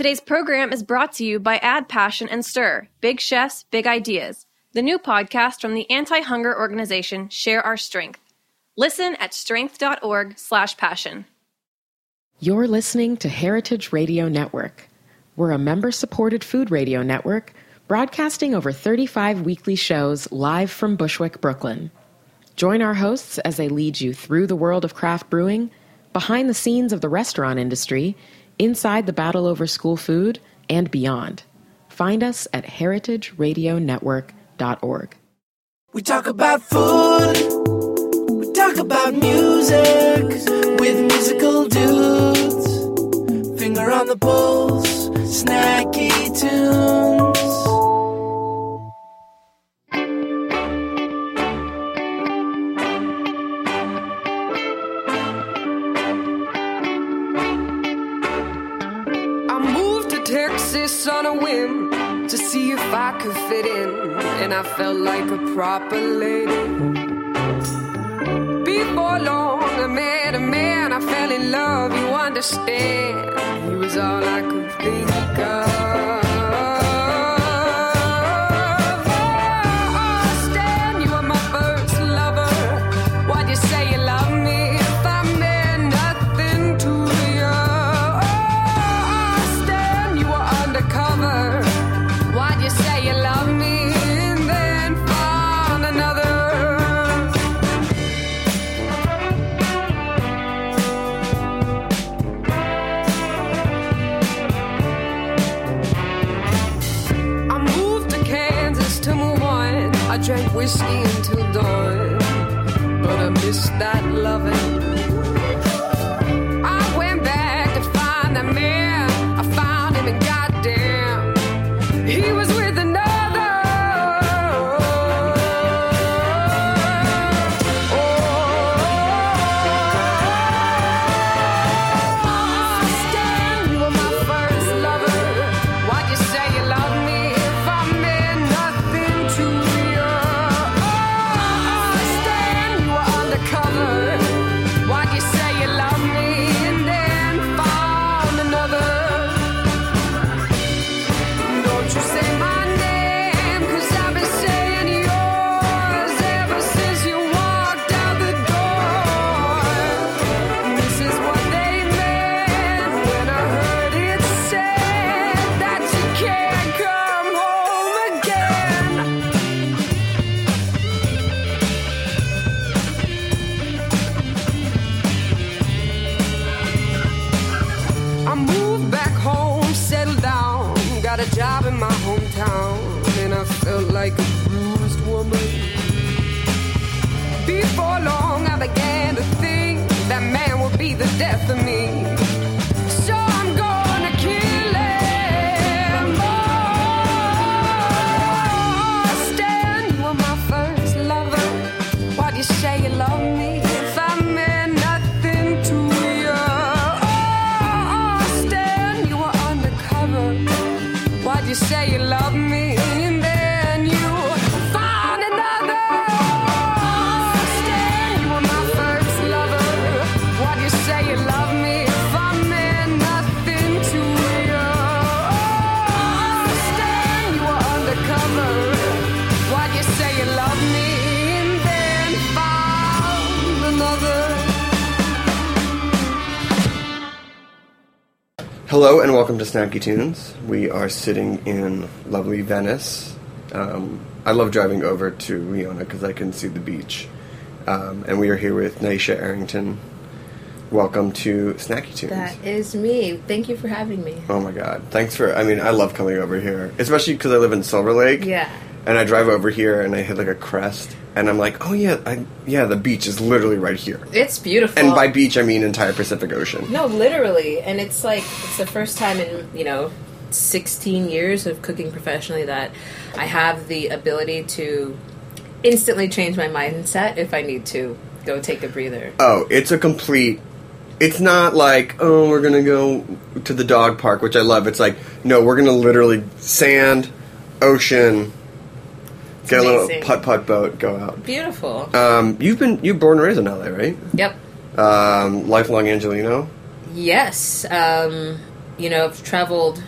Today's program is brought to you by Add Passion and Stir Big Chefs, Big Ideas, the new podcast from the anti hunger organization Share Our Strength. Listen at strength.org/slash passion. You're listening to Heritage Radio Network. We're a member supported food radio network broadcasting over 35 weekly shows live from Bushwick, Brooklyn. Join our hosts as they lead you through the world of craft brewing, behind the scenes of the restaurant industry, inside the battle over school food, and beyond. Find us at heritageradionetwork.org. We talk about food, we talk about music with musical dudes. Finger on the pulse, snacky tunes. Texas on a whim to see if I could fit in, and I felt like a proper lady. Before long, I met a man, I fell in love, you understand. He was all I could think of. Drank Snacky Tunes. We are sitting in lovely Venice. Um, I love driving over to Leona because I can see the beach. Um, and we are here with Nyesha Arrington. Welcome to Snacky Tunes. That is me. Thank you for having me. oh my god. Thanks for, I mean, I love coming over here. Especially because I live in Silver Lake. Yeah. And I drive over here and I hit like a crest. And I'm like, oh yeah, I, yeah, the beach is literally right here. It's beautiful. And by beach, I mean entire Pacific Ocean. no, literally, and it's like it's the first time in you know 16 years of cooking professionally that I have the ability to instantly change my mindset if I need to go take a breather. Oh, it's a complete. It's not like oh we're gonna go to the dog park, which I love. It's like no, we're gonna literally sand, ocean, get a little amazing. putt putt boat, go out. Beautiful. Um, you've been you've born and raised in LA, right? yep. Um, lifelong Angeleno. Yes. Um, you know, I've traveled.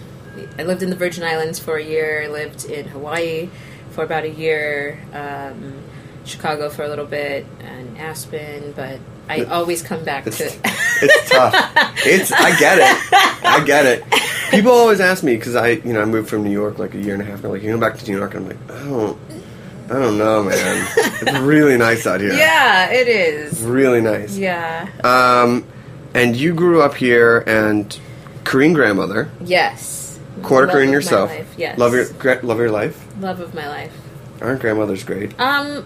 I lived in the Virgin Islands for a year. I lived in Hawaii for about a year. Um, Chicago for a little bit, and Aspen. But I always come back to. It's tough. It's I get it. I get it. People always ask me because I, you know, I moved from New York like a year and a half ago. Like, you go back to New York, and I'm like, don't, I don't know, man. It's really nice out here. yeah, it is. really nice. Yeah. Um, and you grew up here, and Korean grandmother, Yes. quarter Love Korean yourself. life, Yes. Love your love your life. love of my life. Aren't grandmothers great? Um,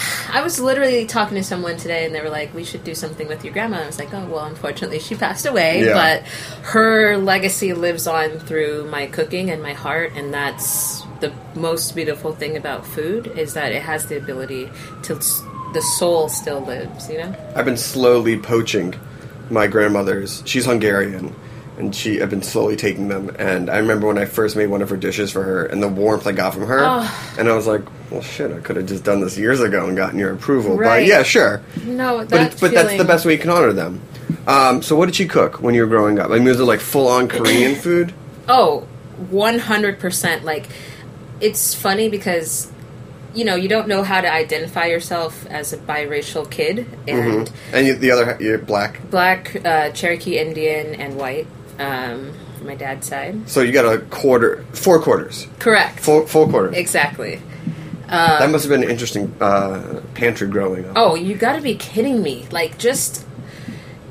I was literally talking to someone today, and they were like, "We should do something with your grandma." And I was like, "Oh, well, unfortunately, she passed away, Yeah. but her legacy lives on through my cooking and my heart, and that's the most beautiful thing about food is that it has the ability to the soul still lives. You know? I've been slowly poaching my grandmother's. She's Hungarian, and she. I've been slowly taking them. And I remember when I first made one of her dishes for her, and the warmth I got from her, Oh. and I was like, "Well, shit, I could have just done this years ago and gotten your approval." But Right. yeah, sure. No, But that it's, but that's the best way you can honor them. Um, so what did she cook when you were growing up? I mean, was it like full on Korean food? Oh, 100%. Like, it's funny because, you know, you don't know how to identify yourself as a biracial kid. And And you, the other, you're black. black, uh, Cherokee Indian, and white, um, my dad's side. So you got a quarter, four quarters, Correct. full full quarters. Exactly. that must have been an interesting uh, pantry growing up. Oh, you gotta be kidding me. Like, just.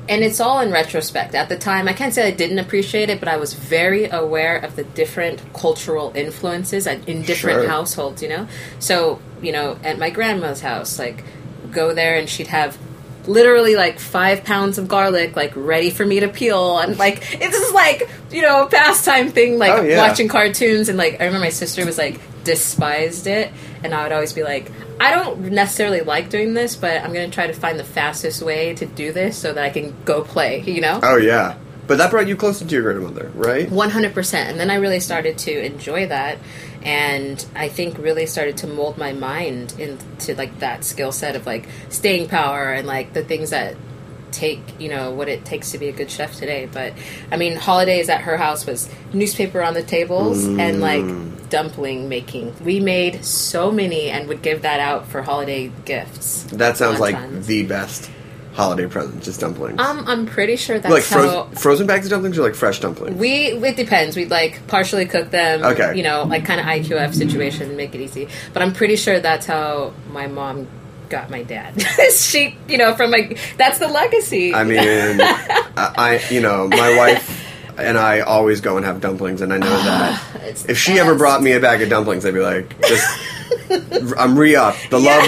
And it's all in retrospect. At the time, I can't say I didn't appreciate it, but I was very aware of the different cultural influences in different Sure. households, you know? So, you know, at my grandma's house, like, go there and she'd have literally like five pounds of garlic, like, ready for me to peel. And, like, it's just like, you know, a pastime thing, like, Oh, yeah. watching cartoons. And, like, I remember my sister was like, despised it. And I would always be like, I don't necessarily like doing this, but I'm going to try to find the fastest way to do this so that I can go play, you know? Oh yeah, but that brought you closer to your grandmother, right? 100%. And then I really started to enjoy that. And I think really started to mold my mind into like that skill set of like staying power and like the things that take, you know, what it takes to be a good chef today. But I mean, holidays at her house was newspaper on the tables and like mm. dumpling making. We made so many and would give that out for holiday gifts. That sounds like the best holiday present, just dumplings. Um, I'm pretty sure that's like how frozen, frozen bags of dumplings or like fresh dumplings. We it depends. We'd like partially cook them. Okay. You know, like kind of IQF situation, make it easy. But I'm pretty sure that's how my mom got my dad. she, you know, from like that's the legacy. I mean, I, I, you know, my wife and I always go and have dumplings, and I know that if she the ever brought me a bag of dumplings, I'd be like, just, I'm re up. The love,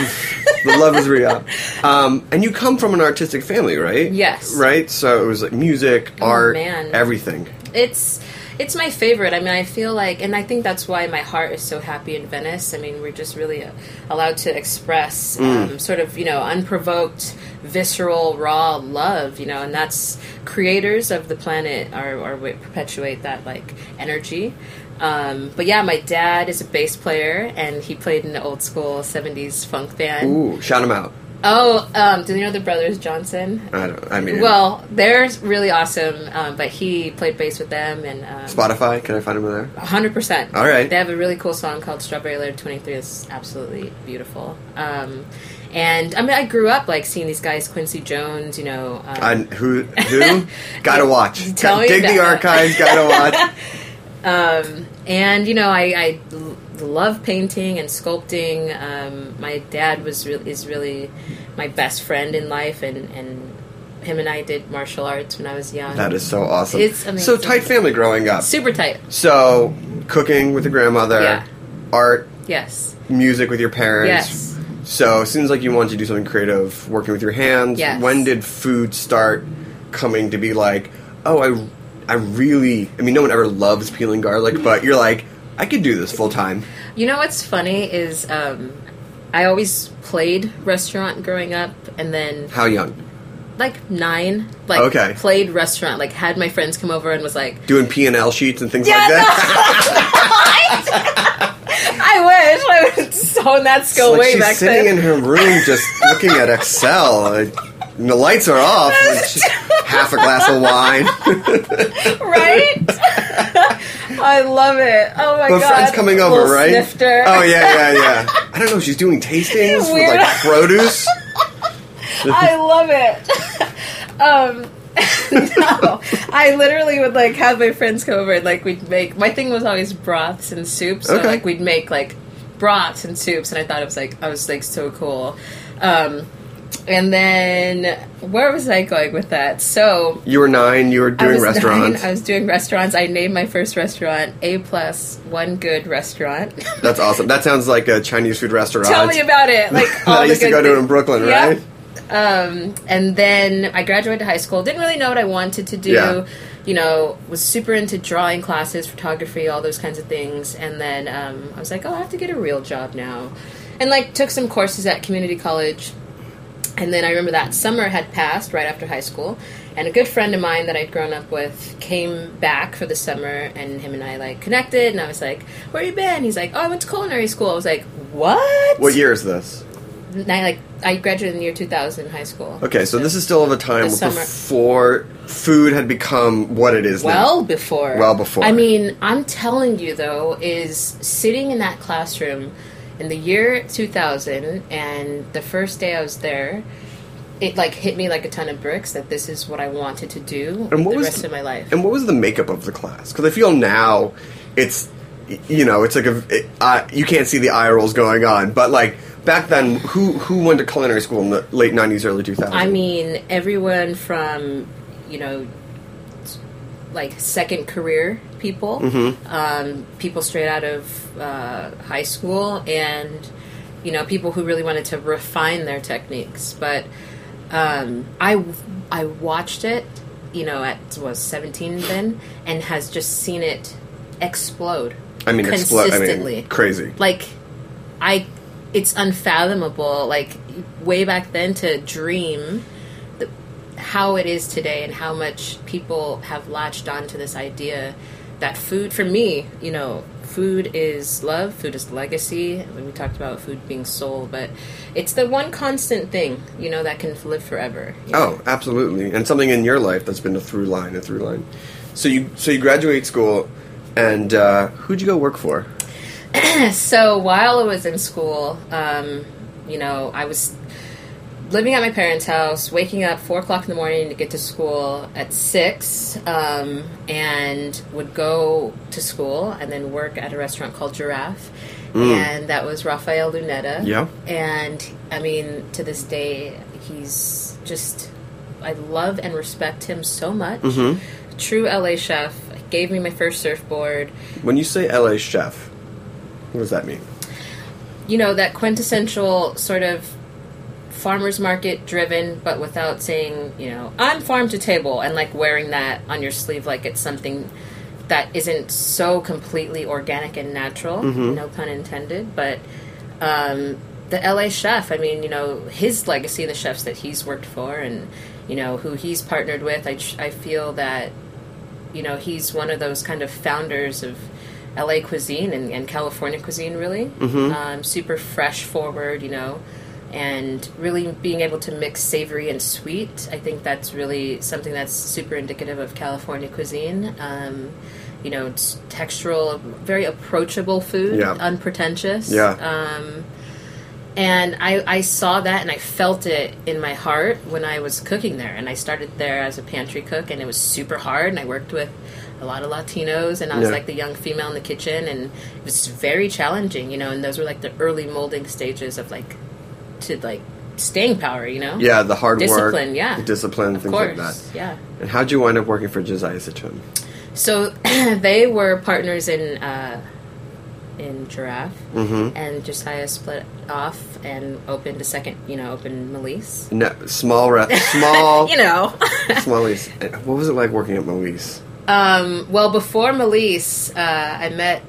the love is re up. Um, and you come from an artistic family, right? Yes. Oh, Right. So it was like music, art, man. everything. it's it's my favorite. I mean, I feel like, and I think that's why my heart is so happy in Venice. I mean, we're just really uh, allowed to express um, sort of, you know, unprovoked, visceral, raw love, you know, and that's creators of the planet are, are what perpetuate that like energy. Um, but yeah, my dad is a bass player, and he played in an old school '70s funk band. Ooh, shout him out. Oh, um, do you know the Brothers Johnson? I don't. I mean, Well, they're really awesome, um, but he played bass with them and um, Spotify. Can I find them there? hundred percent. All right. they have a really cool song called "Strawberry Letter 23." It's absolutely beautiful. Um, and I mean, I grew up like seeing these guys, Quincy Jones. You know, um, I, who? Who? gotta watch. Tell me Dig the archives. Gotta watch. um, and you know, I, I love painting and sculpting. Um, my dad was re- is really my best friend in life, and and him and I did martial arts when I was young. That is so awesome. It's So tight family growing up. super tight. So cooking with your grandmother, Yeah. art, Yes. music with your parents. Yes. So it seems like you wanted to do something creative, working with your hands. Yes. When did food start coming to be like, oh, I, I really. I mean, no one ever loves peeling garlic, but you're like, I could do this full time. You know what's funny is um, I always played restaurant growing up, and then How young? like nine, like Okay. played restaurant, like had my friends come over and was like, Doing P and L sheets and things Yeah, like that. I wish I would honed that skill like way she's back sitting then. in her room just looking at Excel. And the lights are off. half a glass of wine. right? I love it. Oh my But god! friends coming over, Little right? Snifter. Oh yeah, yeah, yeah. I don't know. She's doing tastings with Weird. like produce. I love it. um, no, I literally would like have my friends come over and like we'd make. My thing was always broths and soups. So Okay. like we'd make like broths and soups, and I thought it was like I was like so cool. Um, and then where was I going with that? So You were nine. You were doing was restaurants. nine, I was doing restaurants. I named my first restaurant A plus One Good Restaurant. That's awesome. That sounds like a Chinese food restaurant. Tell me about it. Like all I used to go to in Brooklyn, Yeah. right? Um, and then I graduated high school. Didn't really know what I wanted to do. Yeah. You know, was super into drawing classes, photography, all those kinds of things. And then um, I was like, oh, I have to get a real job now. And like took some courses at community college. And then I remember that summer had passed right after high school. And a good friend of mine that I'd grown up with came back for the summer, and him and I like connected. And I was like, "Where you been?" He's like, "Oh, I went to culinary school." I was like, "What?" What year is this? And I like I graduated in the year 2000 high school. Okay, so this is still of a time before food had become what it is well now. before. Well before. I mean, I'm telling you though, is sitting in that classroom in the year 2000, and the first day I was there, it like hit me like a ton of bricks that this is what I wanted to do And what the was rest the- of my life. And what was the makeup of the class? Because I feel now it's, you know, it's like a, it, uh, you can't see the eye rolls going on, but like back then, who who went to culinary school in the late '90s, early 2000s? I mean, everyone from you know, like second career people, Mm-hmm. um, people straight out of uh, high school, and you know, people who really wanted to refine their techniques. But um, I I watched it, you know, at was seventeen then, and has just seen it explode. I mean, explo- I consistently mean, crazy. like i it's unfathomable like way back then to dream how it is today and how much people have latched onto this idea that food for me you know food is love food is legacy when we talked about food being soul but it's the one constant thing you know that can live forever you know? Oh, absolutely, and something in your life that's been a through line, a through line. So you so you graduate school, and uh, who'd you go work for? so while I was in school, um, you know, I was living at my parents' house, waking up four o'clock in the morning to get to school at six, um, and would go to school and then work at a restaurant called JiRaffe. And that was Raphael Lunetta. Yeah. And I mean, to this day, he's just, I love and respect him so much. True LA chef. Gave me my first surfboard. When you say LA chef, what does that mean? you know that quintessential sort of farmers market driven but without saying you know i'm farm to table and like wearing that on your sleeve like it's something that isn't so completely organic and natural no pun intended but um, the la chef i mean you know his legacy the chefs that he's worked for and you know who he's partnered with i, I feel that you know he's one of those kind of founders of LA cuisine and, and California cuisine really. Um, super fresh forward you know and really being able to mix savory and sweet I think that's really something that's super indicative of California cuisine um, you know it's textural very approachable food Yeah. unpretentious Yeah. um, and I, I saw that and I felt it in my heart when I was cooking there. And I started there as a pantry cook, and it was super hard. And I worked with a lot of Latinos, and I was Yeah. like the young female in the kitchen, and it was very challenging, you know. And those were like the early molding stages of like to like staying power, you know. Yeah, the hard Discipline, work, yeah. discipline, of things course, like that. yeah. And how'd you wind up working for Josiah Citrin? So they were partners in uh, in JiRaffe, Mm-hmm. and Josiah split off and opened a second, you know, opened Mélisse. No, small, re- small, You know. small. Mélisse. What was it like working at Mélisse? um, well, before Mélisse, uh, I met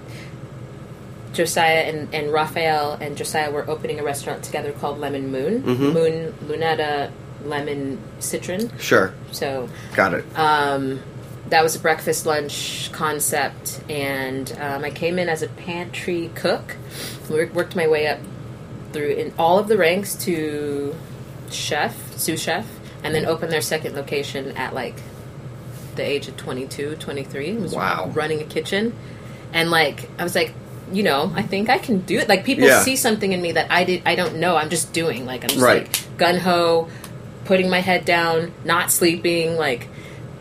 Josiah and, and Raphael, and Josiah were opening a restaurant together called Lemon Moon. Mm-hmm. Moon, Lunetta, Lemon, Citron. Sure, So got it. um, that was a breakfast lunch concept, and um, I came in as a pantry cook. Wor- Worked my way up through in all of the ranks to chef, sous chef, and then opened their second location at like the age of 22, 23. Was Wow. running a kitchen, and like I was like, you know, I think I can do it. Like people Yeah. see something in me that I did, I don't know. I'm just doing. Like I'm just Right. like gun ho, putting my head down, not sleeping, like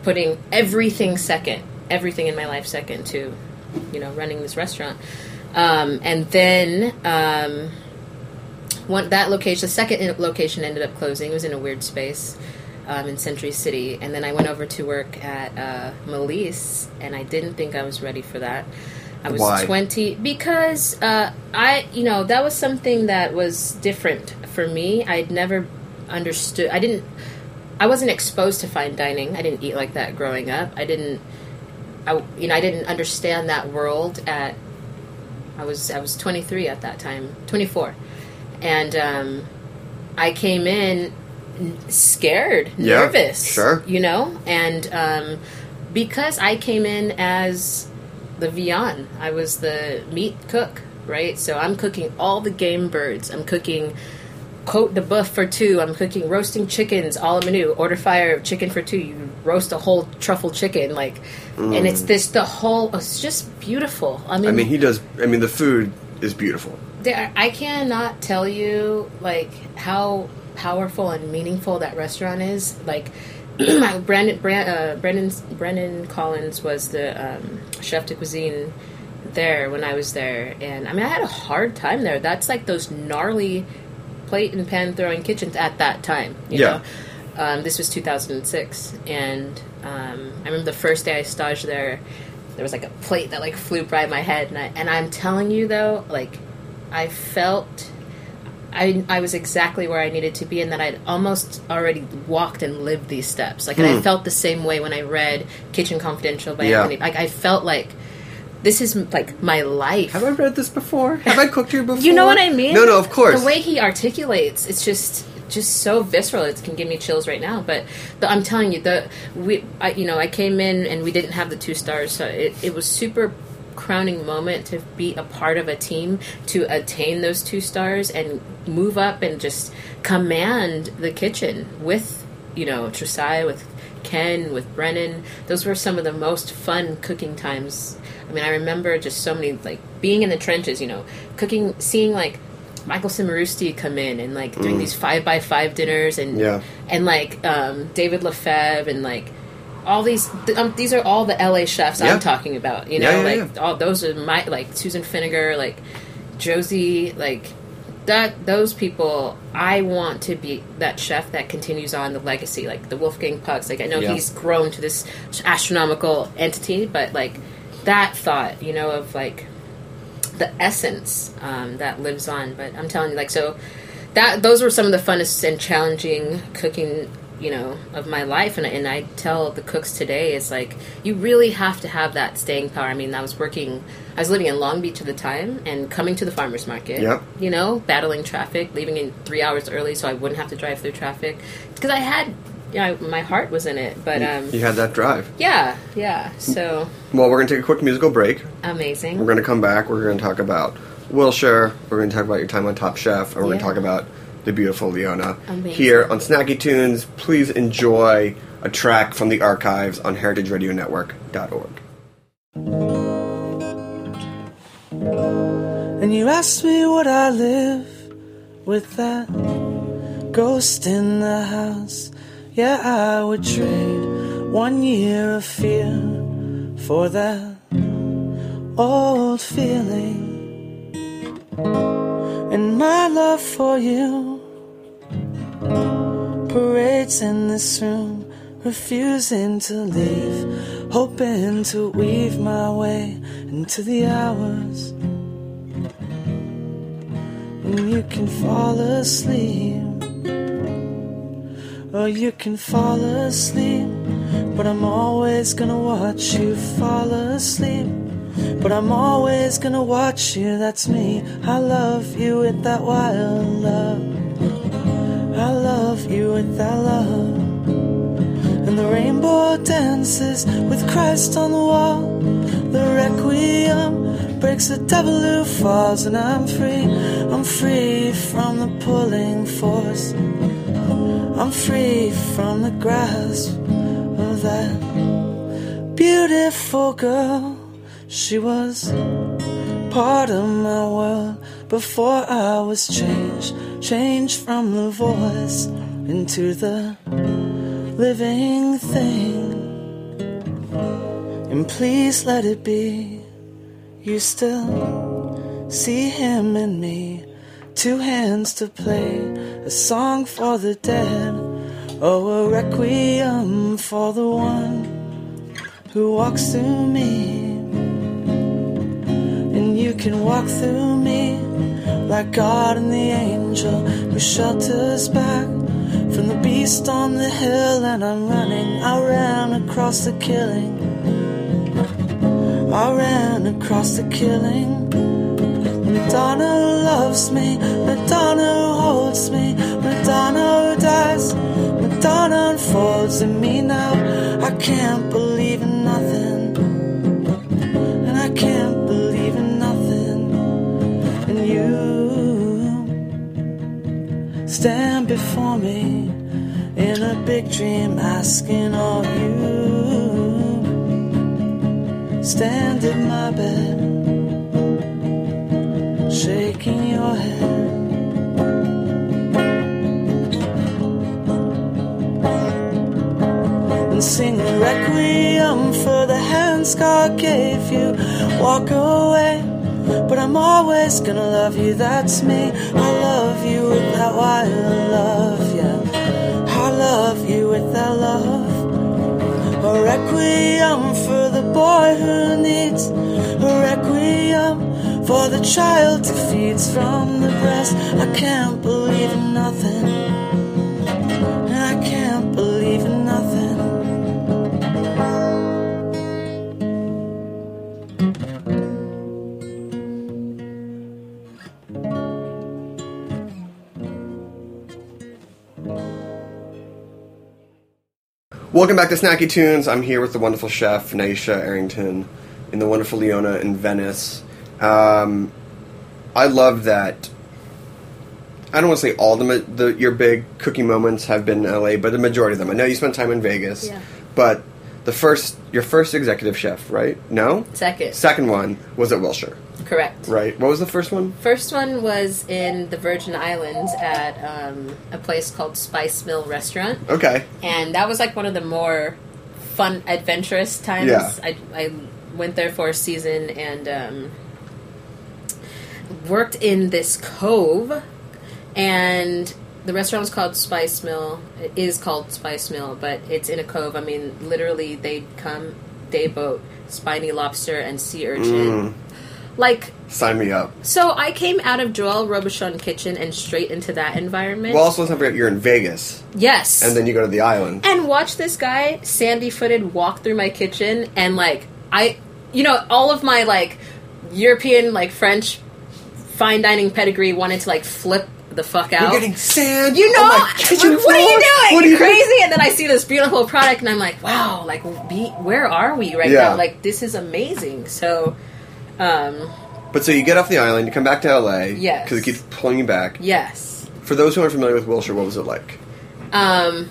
putting everything second, everything in my life second to, you know, running this restaurant. Um, and then um, one that location, the second location ended up closing. It was in a weird space um, in Century City, and then I went over to work at uh, Mélisse, and I didn't think I was ready for that. I was Why? 20 because uh, I, you know, that was something that was different for me. I'd never understood. I didn't. I wasn't exposed to fine dining. I didn't eat like that growing up. I didn't. I, you know, I didn't understand that world at. I was I was 23 at that time, 24, and um, I came in scared, Yeah, nervous, sure. you know, and um, because I came in as the viand, I was the meat cook, right? So I'm cooking all the game birds. I'm cooking cote de boeuf for two. I'm cooking roasting chickens, all a menu. Order fire chicken for two. You roast a whole truffle chicken, like, and it's this the whole. It's just beautiful. I mean, Mm. I mean, he does. I mean, the food is beautiful. there, I cannot tell you like how powerful and meaningful that restaurant is. Like Brandon, Brand, uh, Brendan, Brendan Collins was the um, chef de cuisine there when I was there, and I mean I had a hard time there. That's like those gnarly plate and pan throwing kitchens at that time. You Yeah. know? Um, this was 2006, and um, I remember the first day I staged there. There was like a plate that like flew by my head, and I, and I'm telling you though, like I felt I I was exactly where I needed to be, and that I'd almost already walked and lived these steps. Like, and I felt the same way when I read Kitchen Confidential by Hmm. Yeah. Anthony. Like, I felt like this is like my life. Have I read this before? Have I cooked here before? You know what I mean? No, no, of course. The way he articulates, it's just just so visceral. It can give me chills right now. But the, I'm telling you, the we, I, you know, I came in and we didn't have the two stars, so it, it was super crowning moment to be a part of a team to attain those two stars and move up and just command the kitchen with you know Trusai with Ken with Brennan. Those were some of the most fun cooking times. I mean, I remember just so many like being in the trenches. You know, cooking, seeing like Michael Cimarusti come in and like doing these five by five dinners and Mm. Yeah. and like um, David LeFevre and like all these th- um, these are all the LA chefs Yeah. I'm talking about. You know, Yeah, yeah, like all those are my like Susan Feniger, like Josie, like that. Those people, I want to be that chef that continues on the legacy, like the Wolfgang Pucks. Like I know he's grown to this astronomical entity, but like that thought, you know, of like the essence um, that lives on. But I'm telling you, like, so that those were some of the funnest and challenging cooking, you know, of my life. And, and I tell the cooks today, it's like you really have to have that staying power. I mean, I was working, I was living in Long Beach at the time, and coming to the farmers market. Yep. You know, battling traffic, leaving in three hours early so I wouldn't have to drive through traffic because I had. Yeah, my heart was in it, but um, You had that drive. yeah, yeah. So Well, we're to take a quick musical break. amazing. We're to come back. We're to talk about Wilshire. We're to talk about your time on Top Chef. And we're gonna talk about the beautiful Leona. Amazing. Here on Snacky Tunes, please enjoy a track from the archives on heritageradionetwork.org. And you asked me would I live with that ghost in the house. Yeah, I would trade one year of fear for that old feeling. And my love for you parades in this room, refusing to leave, hoping to weave my way into the hours when you can fall asleep. Or you can fall asleep, but I'm always gonna watch you fall asleep. But I'm always gonna watch you, that's me. I love you with that wild love. I love you with that love. And the rainbow dances with Christ on the wall. The requiem breaks the devil who falls, and I'm free. I'm free from the pulling force. I'm free from the grasp of that beautiful girl. She was part of my world before I was changed. Changed from the voice into the living thing. And please let it be. You still see him in me. Two hands to play a song for the dead. Oh, a requiem for the one who walks through me. You can walk through me like God and the angel who shelters back from the beast on the hill. And I'm running, I ran across the killing. I ran across the killing. Madonna loves me, Madonna holds me, Madonna dies, Madonna unfolds in me now. I can't believe in nothing, and I can't stand before me in a big dream, asking of you. Stand in my bed shaking your head. And sing a requiem for the hands God gave you. Walk away, but I'm always gonna love you. That's me. I love you with how I love you. I love you with that love. A requiem for the boy who needs a requiem for the child who feeds from the breast. I can't believe in nothing. Welcome back to Snacky Tunes. I'm here with the wonderful chef Nyesha Arrington in the wonderful Leona in Venice. Um, I love that. I don't want to say all the, the your big cooking moments have been in LA, but the majority of them. I know you spent time in Vegas, Yeah. but the first your first executive chef, right? No, Second. second one was at Wilshire, Correct. right? What was the first one? First one was in the Virgin Islands at um, a place called Spice Mill Restaurant. Okay, and that was like one of the more fun, adventurous times. Yeah. I, I went there for a season and um, worked in this cove, and the restaurant was called Spice Mill. It is called Spice Mill, but it's in a cove. I mean, literally, they'd come day boat, spiny lobster, and sea urchin. Like sign me up. so, I came out of Joel Robuchon kitchen and straight into that environment. Well, also let's not forget you're in Vegas, yes, and then you go to the island. and watch this guy sandy footed walk through my kitchen and like i you know all of my like european like french fine dining pedigree wanted to like flip the fuck out You're getting sand. you know my what, what are you doing What are you crazy and then i see this beautiful product and i'm like wow like be, where are we right Yeah. now like this is amazing so um But so you get off the island, you come back to LA. Yes. Because it keeps pulling you back. yes For those who aren't familiar with Wilshire, what was it like? Um,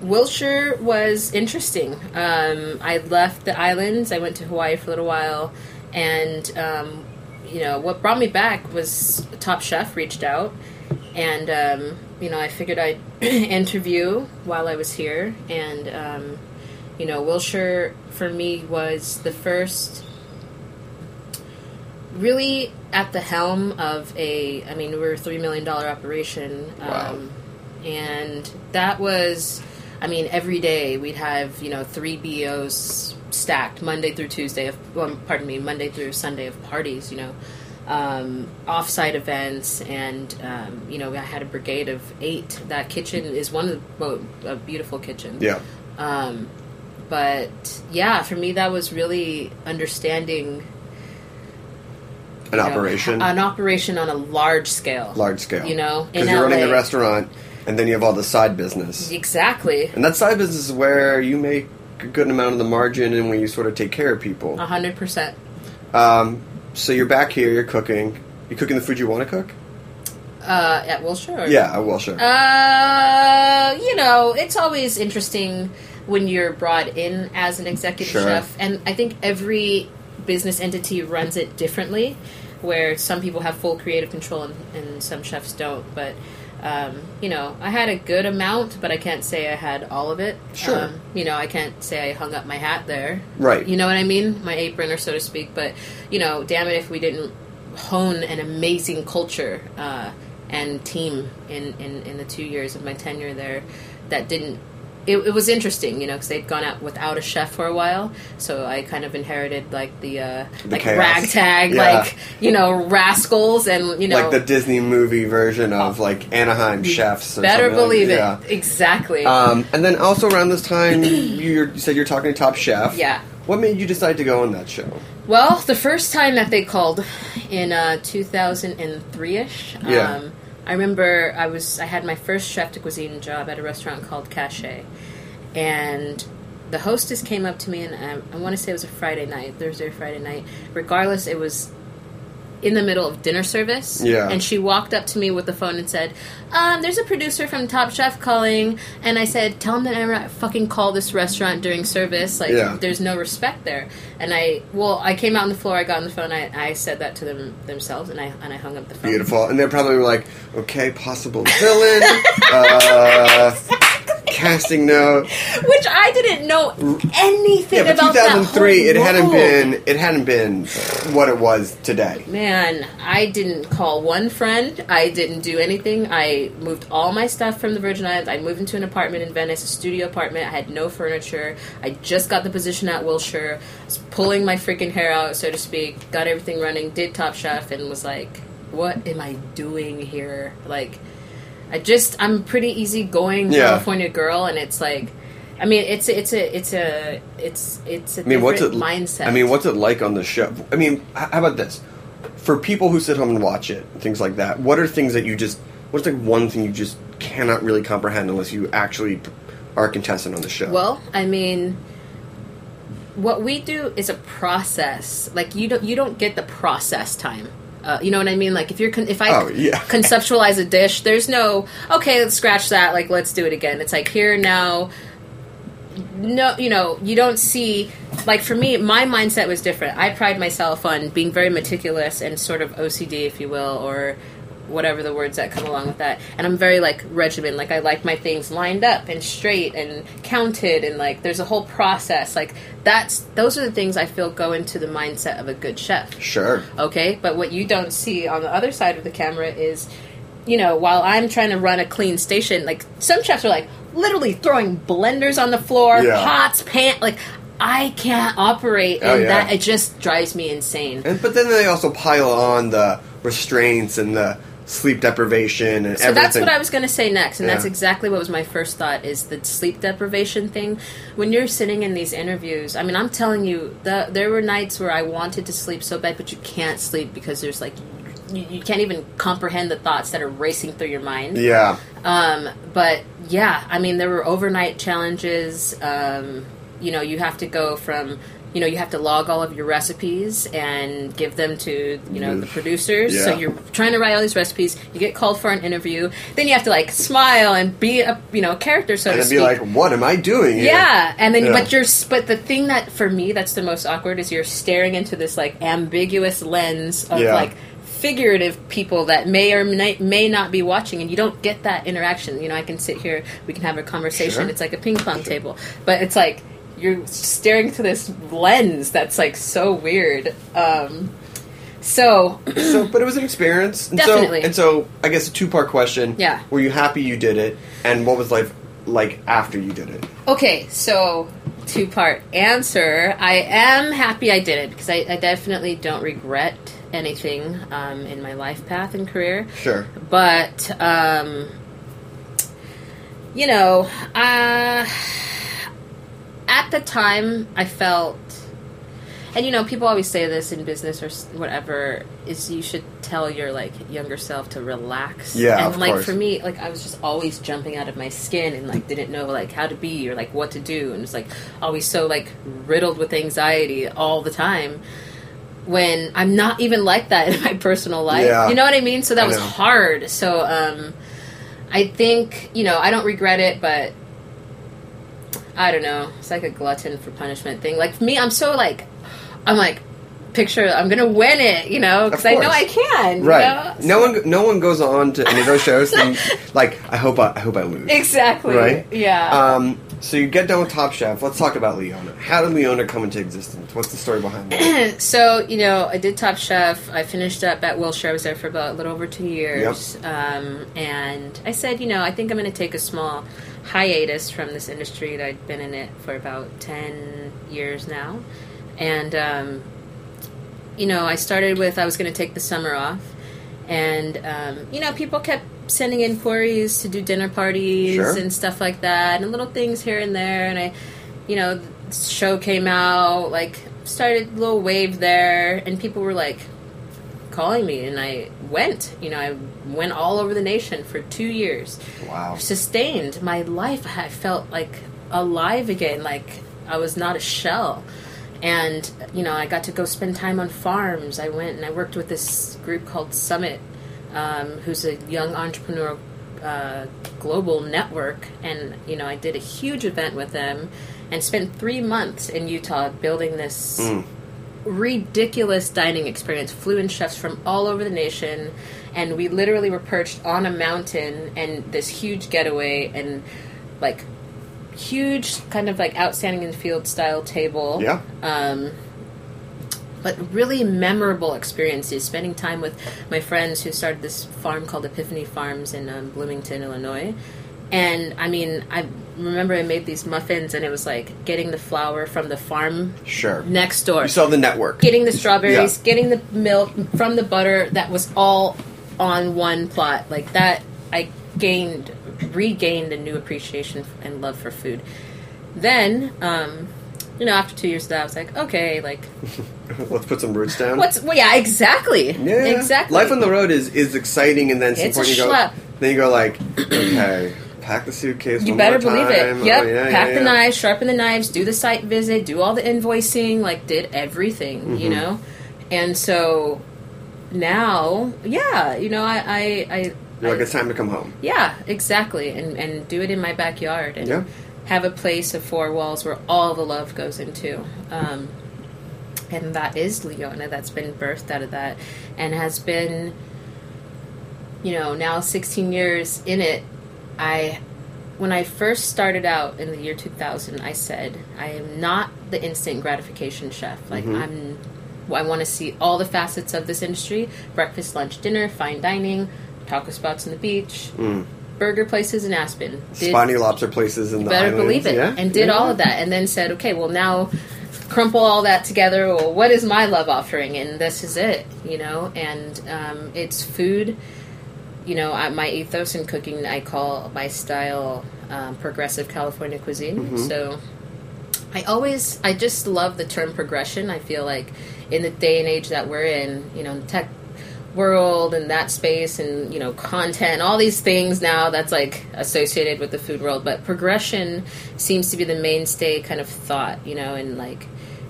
Wilshire was interesting. Um, I left the islands. I went to Hawaii for a little while, and um, you know what brought me back was Top Chef reached out, and um, you know I figured I'd interview while I was here, and um, you know Wilshire for me was the first really at the helm of a i mean we were a three million dollar operation Wow. um, and that was i mean every day we'd have you know three bos stacked monday through tuesday of well, pardon me monday through sunday of parties you know um, off-site events and um, you know i had a brigade of eight that kitchen is one of the mo- a beautiful kitchen Yeah. um, but yeah, for me, that was really understanding An know, operation. an operation on a large scale, large scale. You know, Because you're running the LA. restaurant, and then you have all the side business. Exactly, And that side business is where you make a good amount of the margin and when you sort of take care of people. a hundred percent. Um, so you're back here, you're cooking. You're cooking the food you want to cook? Uh, at Wilshire. Yeah, well, sure. Uh, you know, it's always interesting when you're brought in as an executive Sure. chef, and I think every business entity runs it differently. Where some people have full creative control and, and some chefs don't, but. Um, you know, I had a good amount, but I can't say I had all of it. Sure. Um, you know, I can't say I hung up my hat there. Right. You know what I mean? My apron, or so to speak. But you know, damn it, if we didn't hone an amazing culture uh, and team in, in in the two years of my tenure there, that didn't. It, it was interesting, you know, because they'd gone out without a chef for a while, so I kind of inherited like the, uh, The like chaos. ragtag, Yeah. like you know, rascals, and you know, like the Disney movie version of like Anaheim chefs. Better something like- believe it, yeah. exactly. Um, and then also around this time, you're, you said you're talking to Top Chef. Yeah. What made you decide to go on that show? Well, the first time that they called in uh, 2003 ish, Yeah. um, I remember I was I had my first chef de cuisine job at a restaurant called Cache, and the hostess came up to me and um, I, I want to say it was a Friday night, Thursday or Friday night. Regardless, it was in the middle of dinner service. Yeah. And she walked up to me with the phone and said, um, there's a producer from Top Chef calling. And I said, tell him that I'm not fucking call this restaurant during service. Like, Yeah. there's no respect there. And I, well, I came out on the floor, I got on the phone, I, I said that to them themselves, and I, and I hung up the phone. Beautiful. And they're probably like, okay, possible villain, uh, casting note. Which I didn't know anything Yeah, about that 2003, whole it hadn't been it hadn't been what it was today. Man, I didn't call one friend. I didn't do anything. I moved all my stuff from the Virgin Islands. I moved into an apartment in Venice, a studio apartment. I had no furniture. I just got the position at Wilshire. I was pulling my freaking hair out, so to speak. Got everything running. Did Top Chef, and was like, "What am I doing here?" Like, I just I'm pretty easygoing Yeah. California girl, and it's like. I mean, it's a, it's a it's a it's it's a I mean, what's it different mindset. I mean, what's it like on the show? I mean, how about this? For people who sit home and watch it, things like that. What are things that you just? What's like one thing you just cannot really comprehend unless you actually are a contestant on the show? Well, I mean, what we do is a process. Like you don't you don't get the process time. Uh, you know what I mean? Like if you're con- if I Oh, yeah. conceptualize a dish, there's no okay, let's scratch that. Like let's do it again. It's like here now. No, you know, you don't see like for me, my mindset was different. I pride myself on being very meticulous and sort of OCD, if you will, or whatever the words that come along with that. And I'm very like regimen. Like I like my things lined up and straight and counted and like there's a whole process. Like that's those are the things I feel go into the mindset of a good chef. sure. Okay? But what you don't see on the other side of the camera is you know, while I'm trying to run a clean station, like some chefs are like literally throwing blenders on the floor, Yeah. pots, pan like I can't operate Oh, yeah. that. It just drives me insane. And but then they also pile on the restraints and the sleep deprivation and So everything. that's what I was going to say next, and that's exactly what was my first thought: is the sleep deprivation thing. When you're sitting in these interviews, I mean, I'm telling you, the, there were nights where I wanted to sleep so bad, but you can't sleep because there's like you, you can't even comprehend the thoughts that are racing through your mind. Yeah. Um, but yeah, I mean, there were overnight challenges. Um, you know, you have to go from, you know, you have to log all of your recipes and give them to, you know, the producers. So you're trying to write all these recipes. You get called for an interview. Then you have to like smile and be a, you know, character, so And to it'd be like, what am I doing? here? Yeah, and then Yeah. but you're but the thing that for me that's the most awkward is you're staring into this like ambiguous lens of Yeah. like figurative people that may or may, not be watching and you don't get that interaction. You know, I can sit here, we can have a conversation. Sure. It's like a ping pong table. But it's like you're staring through this lens that's like so weird. Um so So, but it was an experience. And Definitely. So, and so, I guess a two part question. Yeah. Were you happy you did it? And what was life like after you did it? Okay, so two part answer. I am happy I did it because I, I definitely don't regret anything um, in my life path and career. Sure. But, um, you know, uh, at the time I felt, and you know, people always say this in business or whatever, is you should tell your like younger self to relax. Yeah, and like course. for me, like I was just always jumping out of my skin and like didn't know like how to be or like what to do, and it's like always so like riddled with anxiety all the time when I'm not even like that in my personal life. Yeah. You know what I mean? So that I was know. hard. So um, I think you know I don't regret it, but I don't know. It's like a glutton for punishment thing. Like for me, I'm so like I'm like picture I'm gonna win it, you know, because I know. I can. you Right. know? No one, no one goes on to any of those shows and like, I hope I, I hope I lose. Exactly. Right. Yeah. Um, so you get done with Top Chef. Let's talk about Leona. How did Leona come into existence? What's the story behind that? so you know i did top chef i finished up at wilshire i was there for about a little over two years um, and i said you know i think i'm going to take a small hiatus from this industry that i'd been in it for about 10 years now. And um, you know i started with i was going to take the summer off. And um, you know people kept sending inquiries to do dinner parties Sure. and stuff like that and little things here and there. And i you know the show came out like started a little wave there and people were like calling me and i went. You know i went all over the nation for two years. Wow. sustained my life. I felt like alive again like i was not a shell. And you know i got to go spend time on farms. I went and i worked with this group called summit um, who's a young entrepreneur uh, global network. And you know i did a huge event with them and spent three months in utah building this ridiculous dining experience. Flew in chefs from all over the nation, and we literally were perched on a mountain and this huge getaway and like huge kind of like outstanding in field style table. Yeah. Um, but really memorable experiences. Spending time with my friends who started this farm called Epiphany Farms in um, Bloomington, Illinois. And I mean, I remember I made these muffins, and it was like getting the flour from the farm Sure. next door You saw the network. getting the strawberries, Yeah. getting the milk from the butter that was all on one plot. Like that, I gained, regained a new appreciation and love for food. Then, um, you know, after two years of that, I was like, okay, like, Let's put some roots down. what's, well, yeah, exactly. Yeah, Exactly. Life on the road is is exciting, and then It's a you go, schlep. then you go like, okay, pack the suitcase. You better believe time. it. Yep. Oh, yeah, Pack yeah, the yeah. knives, sharpen the knives, do the site visit, do all the invoicing, like did everything, Mm-hmm. you know? And so now, yeah, you know, I, I, I You're like, it's time to come home. Yeah, exactly, and and do it in my backyard and Yeah. have a place of four walls where all the love goes into. Um, and that is Leona. That's been birthed out of that, and has been, you know, now 16 years in it. I, when I first started out in the year 2000, I said I am not the instant gratification chef. Like I'm, I want to see all the facets of this industry: breakfast, lunch, dinner, fine dining, taco spots on the beach, burger places in Aspen. Did- Spiny lobster places in the better islands. believe it Yeah? and did Yeah. all of that and then said okay well now crumple all that together well what is my love offering and this is it you know and um, it's food you know I, my ethos in cooking i call my style um, progressive california cuisine. Mm-hmm. so i always i just love the term progression. I feel like in the day and age that we're in you know in the tech world and that space and you know content all these things now that's like associated with the food world. But progression seems to be the mainstay kind of thought you know and like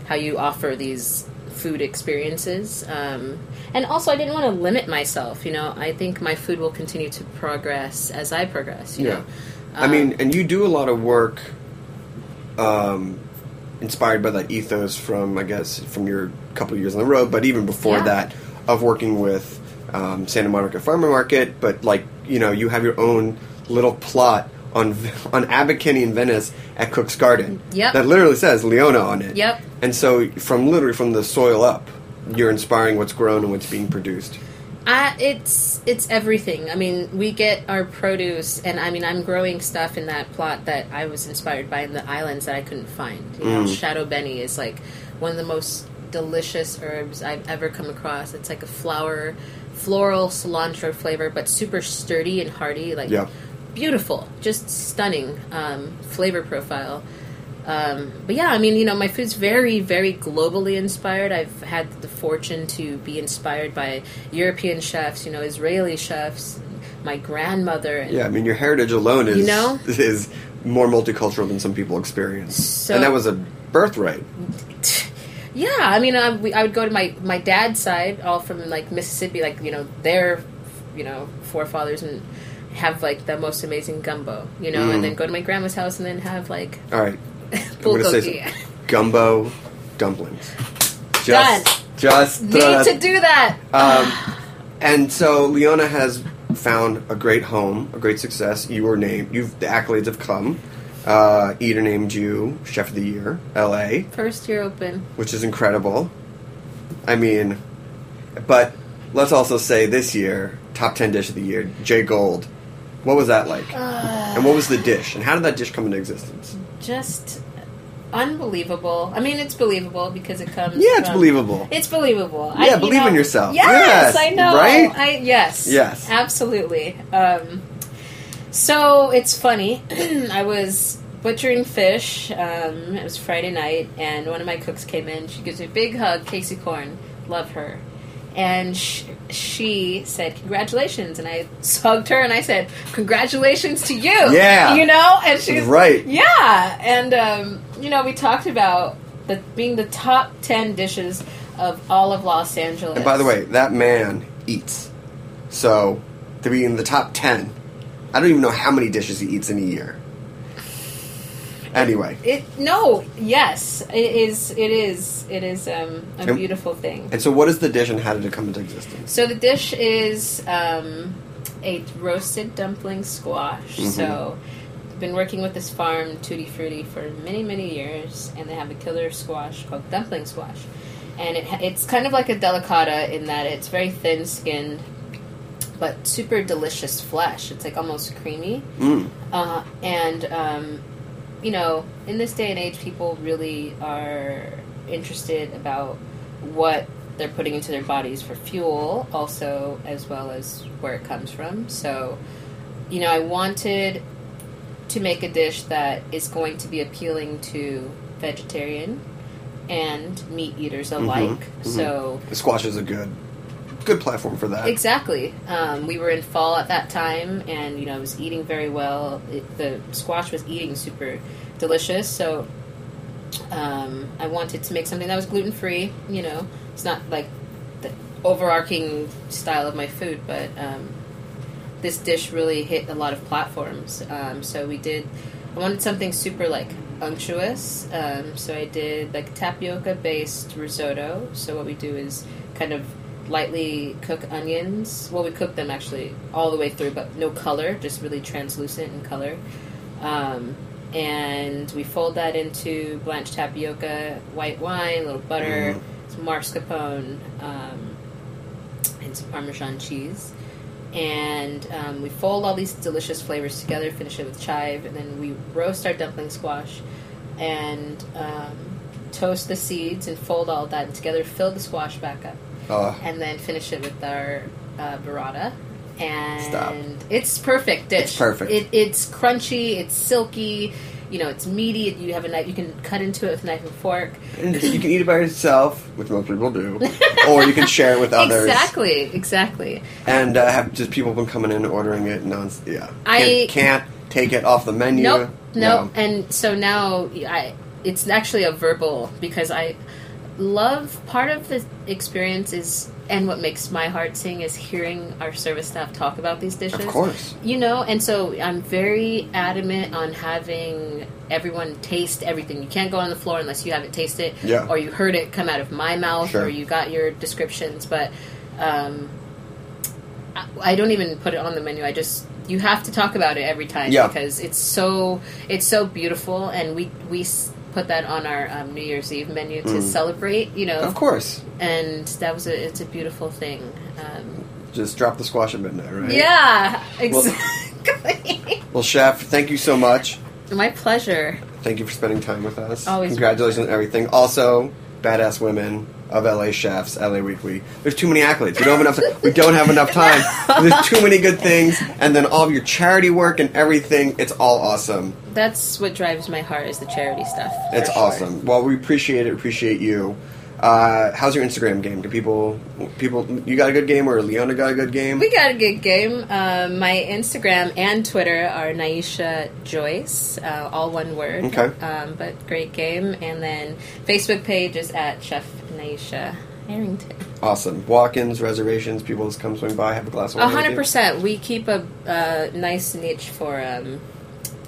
how you offer these food experiences um, and also i didn't want to limit myself you know i think my food will continue to progress as i progress you Yeah. know I mean, and you do a lot of work um, inspired by that ethos from, I guess, from your couple of years on the road, but even before Yeah. that, of working with um, Santa Monica Farmer Market. But like, you know, you have your own little plot on on Kinney in Venice at Cook's Garden. Yep. That literally says Leona on it. Yep. And so, from literally from the soil up, you're inspiring what's grown and what's being produced. Uh, it's it's everything. I mean, we get our produce, and I mean, I'm growing stuff in that plot that I was inspired by in the islands that I couldn't find. You know, shado beni is like one of the most delicious herbs I've ever come across. It's like a flower, floral cilantro flavor, but super sturdy and hearty. Like Yeah. Beautiful, just stunning um, flavor profile. Um, but yeah, I mean, you know, my food's very, very globally inspired. I've had the fortune to be inspired by European chefs, you know, Israeli chefs, my grandmother. And Yeah, I mean, your heritage alone is You know? is more multicultural than some people experience, So- and that was a birthright. Yeah, I mean, we, I would go to my my dad's side, all from like Mississippi, like you know their, you know, forefathers, and have like the most amazing gumbo, you know, Mm. and then go to my grandma's house and then have like All right. I'm gonna say gumbo dumplings. Just, Done. Just Need uh, to do that. Um, and so Leona has found a great home, a great success. You were named. You've the accolades have come. Uh, Eater named you Chef of the Year, L.A., First year open. which is incredible. I mean, but let's also say this year, top ten dish of the year, Jay Gold. What was that like? and what was the dish? And how did that dish come into existence? Just unbelievable. I mean, it's believable because it comes. Yeah, it's from- believable. It's believable. Yeah, you believe in yourself. Yes, Yes, I know. right? I yes. Yes. absolutely. Um, so it's funny. I was butchering fish. Um, it was Friday night, and one of my cooks came in. She gives me a big hug. Casey Corn, love her. And sh- she said, "Congratulations!" And I hugged her, and I said, "Congratulations to you!" Yeah. you know. And she's Right. yeah, and um, you know, we talked about the being the top ten dishes of all of Los Angeles. And by the way, that man eats. So to be in the top ten, I don't even know how many dishes he eats in a year. Anyway, it no, yes, it is. It is. It is um, a And- beautiful thing. and so what is the dish and how did it come into existence? So the dish is um, a roasted dumpling squash. Mhm. So. I've been working with this farm, Tutti Frutti, for many, many years, and they have a killer squash called dumpling squash. And it, it's kind of like a delicata in that it's very thin skinned, but super delicious flesh. It's like almost creamy. Mm. Uh, and, um, you know, in this day and age, people really are interested about what they're putting into their bodies for fuel, also, as well as where it comes from. So, you know, I wanted to make a dish that is going to be appealing to vegetarian and meat eaters alike. mhm. So, The squash is a good, good platform for that. Exactly. Um, we were in fall at that time, and you know, I was eating very well. It, the squash was eating super delicious, so um, I wanted to make something that was gluten free. You know, it's not like the overarching style of my food, but um, this dish really hit a lot of platforms. Um, so we did. I wanted something super like unctuous. Um, so I did like tapioca based risotto. So what we do is kind of lightly cook onions. Well, we cook them actually all the way through, but no color, just really translucent in color. Um, and we fold that into blanched tapioca, white wine, a little butter, Mhm. some mascarpone, um, and some Parmesan cheese. And um, we fold all these delicious flavors together, finish it with chive, and then we roast our dumpling squash and um, toast the seeds and fold all that together, fill the squash back up Uh, and then finish it with our uh, burrata. And Stop. it's perfect dish. It's perfect. It, it's crunchy. It's silky. You know, it's meaty. You have a knife. You can cut into it with a knife and fork. you can eat it by yourself, which most people do, or you can share it with others. Exactly. Exactly. And uh, have just people been coming in ordering it. Non, yeah. I- can't, can't take it off the menu. Nope. No. Nope. And so now I, it's actually a verbal because I love part of the experience is and what makes my heart sing is hearing our service staff talk about these dishes. Of course. You know, and so I'm very adamant on having everyone taste everything. You can't go on the floor unless you haven't tasted it, Yeah. or you heard it come out of my mouth, Sure. or you got your descriptions. But um, I, I don't even put it on the menu. I just you have to talk about it every time Yeah. because it's so it's so beautiful, and we we put that on our um, New Year's Eve menu to celebrate. You know, Mm. Of course. and that was a it's a beautiful thing. Um, Just drop the squash at midnight, right? yeah, exactly. Well, chef, thank you so much. My pleasure. Thank you for spending time with us. Always Congratulations on everything. Also, badass women of LA chefs, LA Weekly. There's too many accolades. We don't have enough. we don't have enough time. There's too many good things, and then all of your charity work and everything. It's all awesome. That's what drives my heart is the charity stuff. It's sure. awesome. Well, we appreciate it. Appreciate you. Uh, how's your Instagram game? Do people people you got a good game or Leona got a good game? We got a good game. Uh, my Instagram and Twitter are Nyesha Joyce, uh, all one word. Okay. Um, but great game. And then Facebook page is at Chef Nyesha Arrington. Awesome. Walk-ins, reservations, people just come swing by, have a glass of wine. hundred percent. We keep a uh, nice niche for um,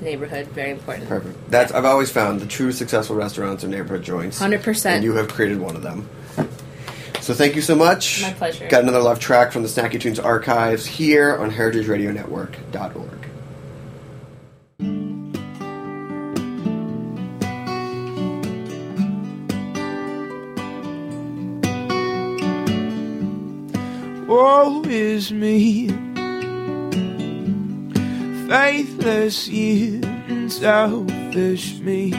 neighborhood. Very important. Perfect. That's I've always found the true successful restaurants are neighborhood joints. 100%. And you have created one of them. So thank you so much. My pleasure. Got another love track from the Snacky Tunes archives here on heritageradionetwork.org. Woe is me, faithless you and selfish me.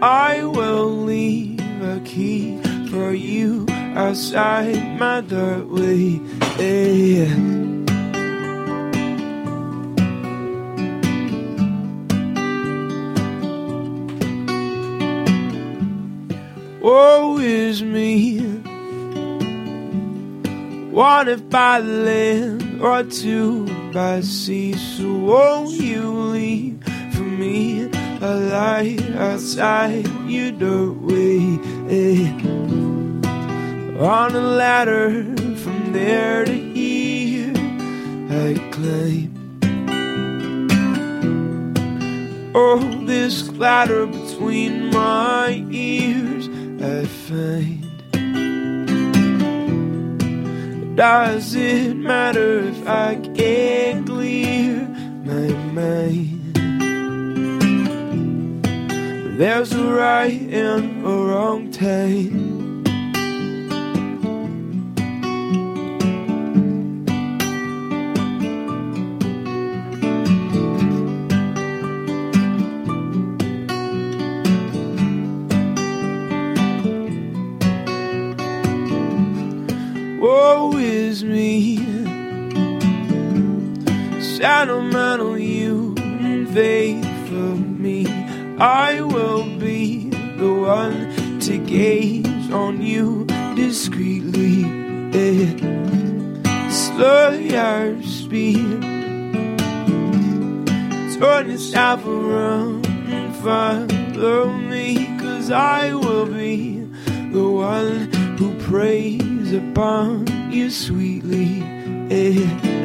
I will leave a key for you outside my doorway. Yeah. Woe is me. If by land or two by sea. So won't you leave for me a light outside your doorway? On a ladder from there to here, I climb. Oh, this clatter between my ears, I find. Does it matter if I can't clear my mind? There's a right and a wrong time. Sentimental you and for me. I will be the one to gaze on you discreetly. eh. Slow your speed. Turn yourself around and follow me. Cause I will be the one who preys upon you sweetly. eh.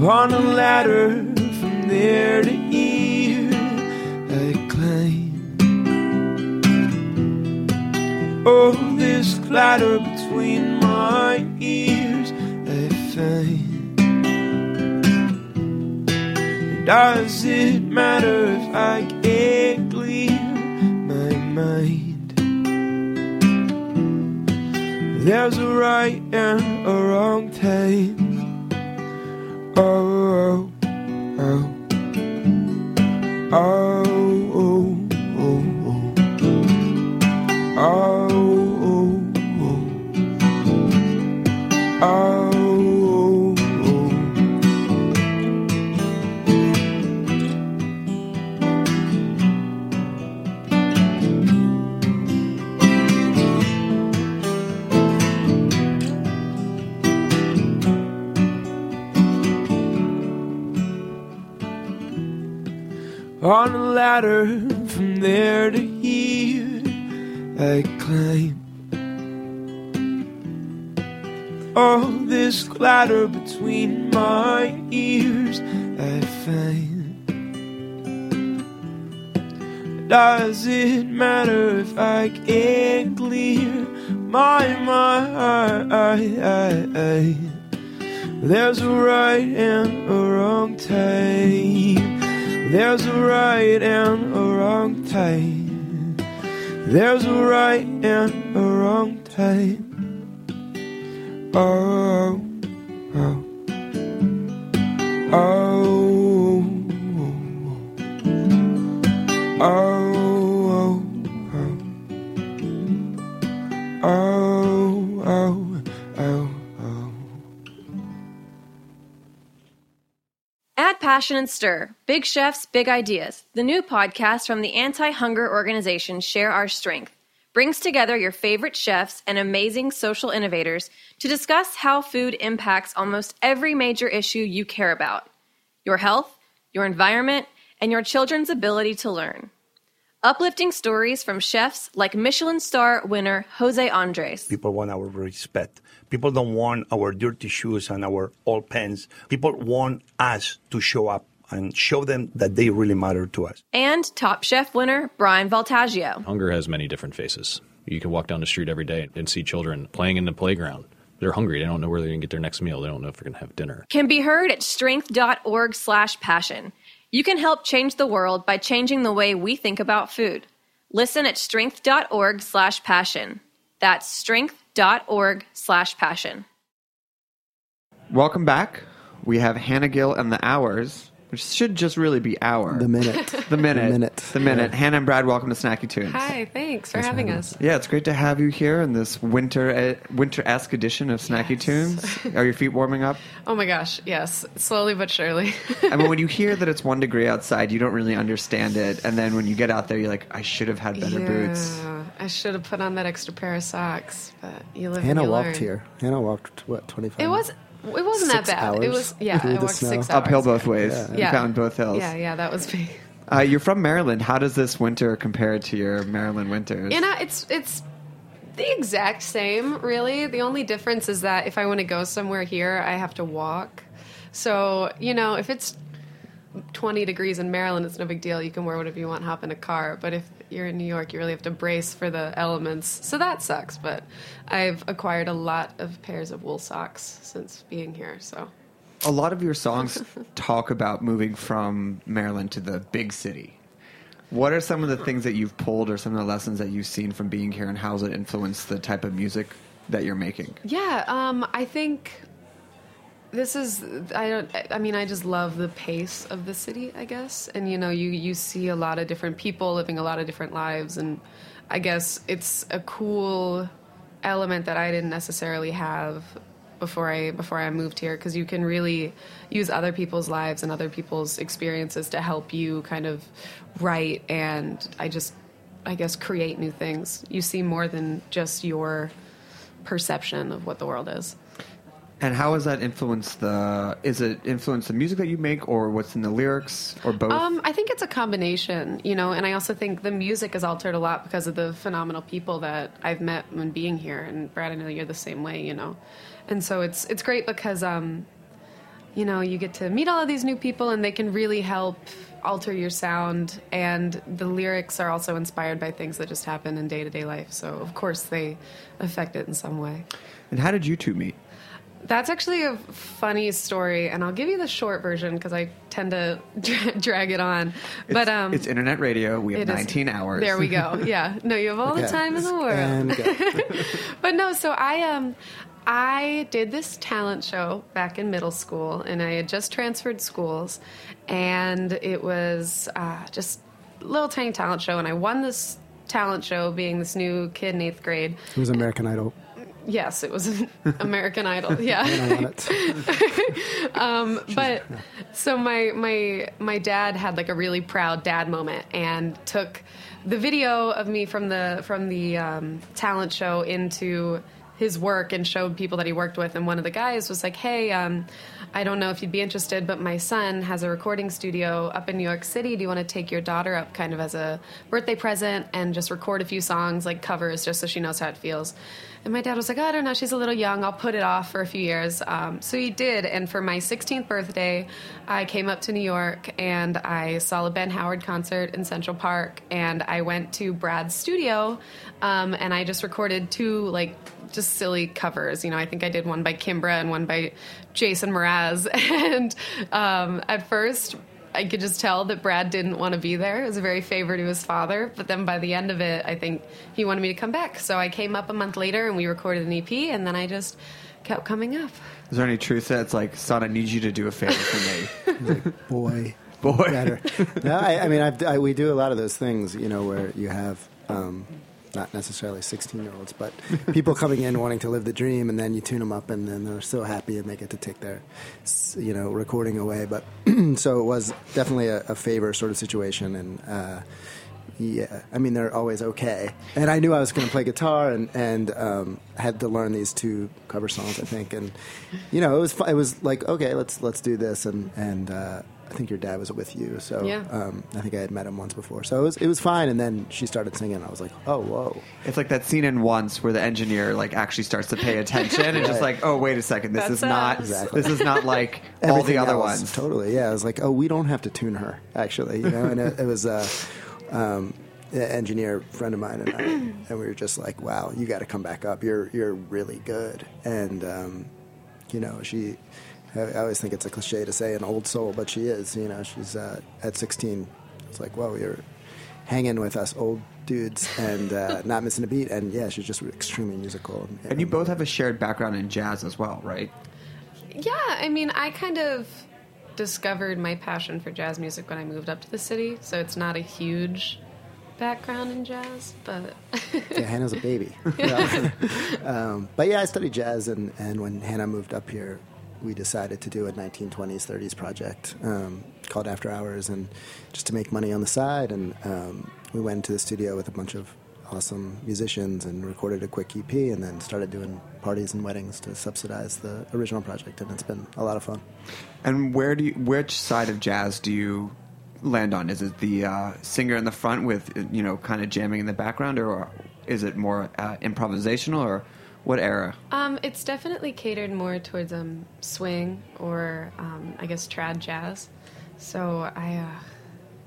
On a ladder from there to here, I climb. Oh, this clatter between my ears, I find. Does it matter if I can't clear my mind? There's a right and a wrong time. Oh, oh, oh. Oh, ladder from there to here, I climb. Oh, this clatter between my ears, I find. Does it matter if I can't clear my mind? There's a right and a wrong time. There's a right and a wrong time. There's a right and a wrong time. Oh, oh, oh, oh, oh, oh, Add passion and stir. Big chefs, big ideas. The new podcast from the anti hunger organization Share Our Strength, brings together your favorite chefs and amazing social innovators to discuss how food impacts almost every major issue you care about your health, your environment, and your children's ability to learn. Uplifting stories from chefs like Michelin star winner Jose Andres. People want our respect. People don't want our dirty shoes and our old pants. People want us to show up and show them that they really matter to us. and Top Chef winner Brian Voltaggio. Hunger has many different faces. You can walk down the street every day and see children playing in the playground. They're hungry. They don't know where they're going to get their next meal. They don't know if they're going to have dinner. Can be heard at strength.org slash passion. You can help change the world by changing the way we think about food. Listen at strength.org slash passion. That's strength.org slash passion. Welcome back. We have Hannah Gill and the Hours, which should just really be hour. The minute. The minute. The minute. The minute. Hannah and Brad, welcome to Snacky Tunes. Hi, thanks for having us. Yeah, it's great to have you here in this winter uh, winter-esque edition of Snacky Tunes. Are your feet warming up? Oh my gosh, yes, slowly but surely. I mean, when you hear that it's one degree outside, you don't really understand it, and then when you get out there, you're like, I should have had better boots. Yeah, I should have put on that extra pair of socks, but you live. Hannah and you walked learn. here. Hannah walked what twenty five. It was. It wasn't Six that bad. It was. Yeah, through I walked snow. six hours. Uphill both ways. Yeah. You Yeah. found both hills. Yeah, yeah, that was me. Uh, you're from Maryland. How does this winter compare to your Maryland winters? You know, it's it's the exact same, really. The only difference is that if I want to go somewhere here, I have to walk. So you know, if it's 20 degrees in Maryland, it's no big deal. You can wear whatever you want, hop in a car. But if you're in New York, you really have to brace for the elements. So that sucks. But I've acquired a lot of pairs of wool socks since being here. So a lot of your songs talk about moving from Maryland to the big city. What are some of the things that you've pulled, or some of the lessons that you've seen from being here, and how how's it influenced the type of music that you're making? Yeah, um, I think this is. I don't. I mean, I just love the pace of the city. I guess, and you know, you you see a lot of different people living a lot of different lives, and I guess it's a cool element that I didn't necessarily have before I before I moved here because you can really use other people's lives and other people's experiences to help you kind of write and I just I guess create new things. You see more than just your perception of what the world is. And how has that influenced the? Is it influenced the music that you make, or what's in the lyrics, or both? Um, I think it's a combination, you know, and I also think the music has altered a lot because of the phenomenal people that I've met when being here. And Brad, I know you're the same way, you know, and so it's it's great because um, you know you get to meet all of these new people and they can really help alter your sound. And the lyrics are also inspired by things that just happen in day to day life, so of course they affect it in some way. and how did you two meet? That's actually a funny story, and I'll give you the short version because I tend to dra- drag it on. but um, it's internet radio. We have it is- 19 hours. There we go. Yeah, no, you have all the time in the world. And go. But no, so I um I did this talent show back in middle school, and I had just transferred schools, and it was uh, just a little tiny talent show, and I won this talent show being this new kid in eighth grade. it was American Idol. Yes, it was American Idol. Yeah. And I won it. but so my my my dad had like a really proud dad moment and took the video of me from the from the um, talent show into his work and showed people that he worked with and one of the guys was like hey um, i don't know if you'd be interested but my son has a recording studio up in new york city do you want to take your daughter up kind of as a birthday present and just record a few songs like covers just so she knows how it feels and my dad was like, oh, I don't know, she's a little young. I'll put it off for a few years. Um, so he did. And for my 16th birthday, I came up to New York and I saw a Ben Howard concert in Central Park. And I went to Brad's studio um, and I just recorded two, like, just silly covers. You know, I think I did one by Kimbra and one by Jason Mraz. And um, at first, I could just tell that Brad didn't want to be there. It was a very favor to his father. But then by the end of it, I think he wanted me to come back. So I came up a month later and we recorded an EP, and then I just kept coming up. Is there any truth that it's like, son, I need you to do a favor for me? Boy, Boy. better. No, I, I mean, I've, I, we do a lot of those things, you know, where you have um, not necessarily 16 year olds, but people coming in wanting to live the dream, and then you tune them up, and then they're so happy, and they get to take their, you know, recording away. But so it was definitely a, a favor sort of situation, and uh, Yeah, I mean they're always okay. And I knew I was going to play guitar, and and um, had to learn these two cover songs, I think. And you know, it was it was like okay, let's let's do this. And and uh, I think your dad was with you, so Yeah. um, I think I had met him once before, so it was it was fine. And then she started singing. And I was like, oh whoa. It's like that scene in Once where the engineer like actually starts to pay attention and just like, oh wait a second, this That's is not. Exactly. this is not like all the other else, ones. Totally, yeah. I was like, oh, we don't have to tune her, actually, you know. And it, it was uh, um, an engineer friend of mine and I, and we were just like, wow, you got to come back up. You're you're really good. And um, you know, she. I I always think it's a cliche to say an old soul, but she is. You know, she's uh, at 16. It's like, well, you're hanging with us old dudes and uh, not missing a beat. And yeah, she's just extremely musical. And you both have a shared background in jazz as well, right? Yeah, I mean, I kind of discovered my passion for jazz music when I moved up to the city, so it's not a huge background in jazz, but yeah, Hannah's a baby. Um, but yeah, I studied jazz, and, and when Hannah moved up here, we decided to do a 1920s, 30s project um, called After Hours, and just to make money on the side. And um, we went into the studio with a bunch of awesome musicians and recorded a quick EP, and then started doing parties and weddings to subsidize the original project. And it's been a lot of fun. And where do you, which side of jazz do you land on? Is it the uh, singer in the front with you know kind of jamming in the background, or is it more uh, improvisational, or what era? um, it's definitely catered more towards um, swing or um, I guess trad jazz. So I, uh,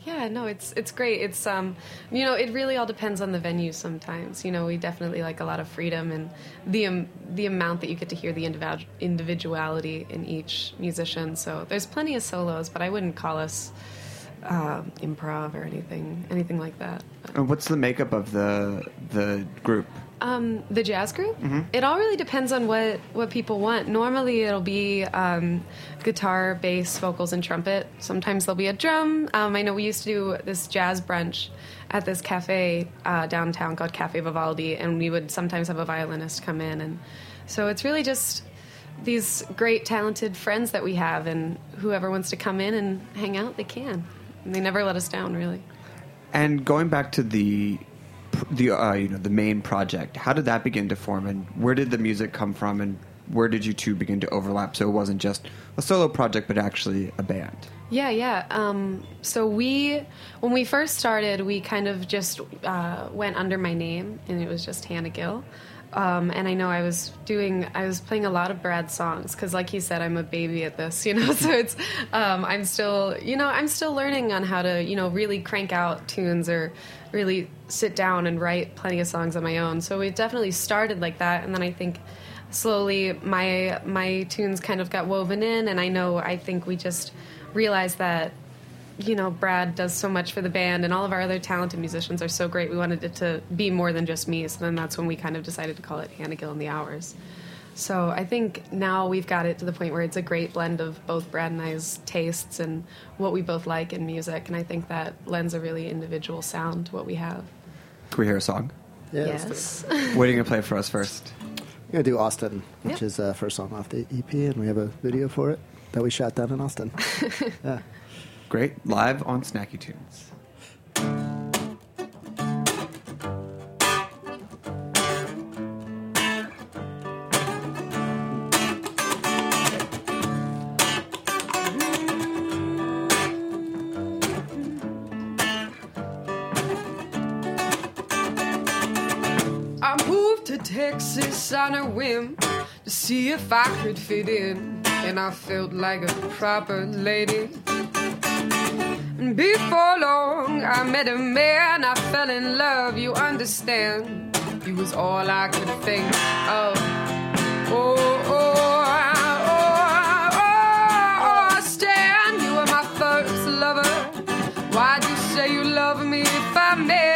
yeah, no, it's it's great. It's um, you know, it really all depends on the venue. Sometimes, you know, we definitely like a lot of freedom and the um, the amount that you get to hear the individu- individuality in each musician. So there's plenty of solos, but I wouldn't call us um improv or anything anything like that. And what's the makeup of the the group? Um, the jazz group. It all really depends on what what people want. Normally, it'll be um, guitar, bass, vocals, and trumpet. Sometimes there'll be a drum. Um, I know we used to do this jazz brunch at this cafe uh, downtown called Cafe Vivaldi, and we would sometimes have a violinist come in, and so it's really just these great talented friends that we have, and whoever wants to come in and hang out, they can. And they never let us down, really. And going back to the the uh, you know the main project, how did that begin to form, and where did the music come from, and where did you two begin to overlap? So it wasn't just a solo project, but actually a band. Yeah, yeah. Um, so we, when we first started, we kind of just uh, went under my name, and it was just Hannah Gill. Um, and I know I was doing, I was playing a lot of Brad's songs because, like he said, I'm a baby at this, you know. so it's, um, I'm still, you know, I'm still learning on how to, you know, really crank out tunes or really sit down and write plenty of songs on my own. So we definitely started like that, and then I think slowly my my tunes kind of got woven in. And I know I think we just realized that you know Brad does so much for the band and all of our other talented musicians are so great. We wanted it to be more than just me. So then that's when we kind of decided to call it Hannah Gill and the Hours so I think now we've got it to the point where it's a great blend of both Brad and I's tastes and what we both like in music and I think that lends a really individual sound to what we have Can we hear a song? Yeah, let's do it. yes What are you gonna play for us first? We're gonna do Austin, which Yep. is uh, first song off the EP, and we have a video for it that we shot down in Austin. yeah. Great, live on Snacky Tunes. On a whim to see if I could fit in, and I felt like a proper lady. And before long, I met a man, I fell in love, you understand. He was all I could think of. Oh, oh, oh, oh, oh, Stan, you were my first lover. Why'd you say you love me if I meant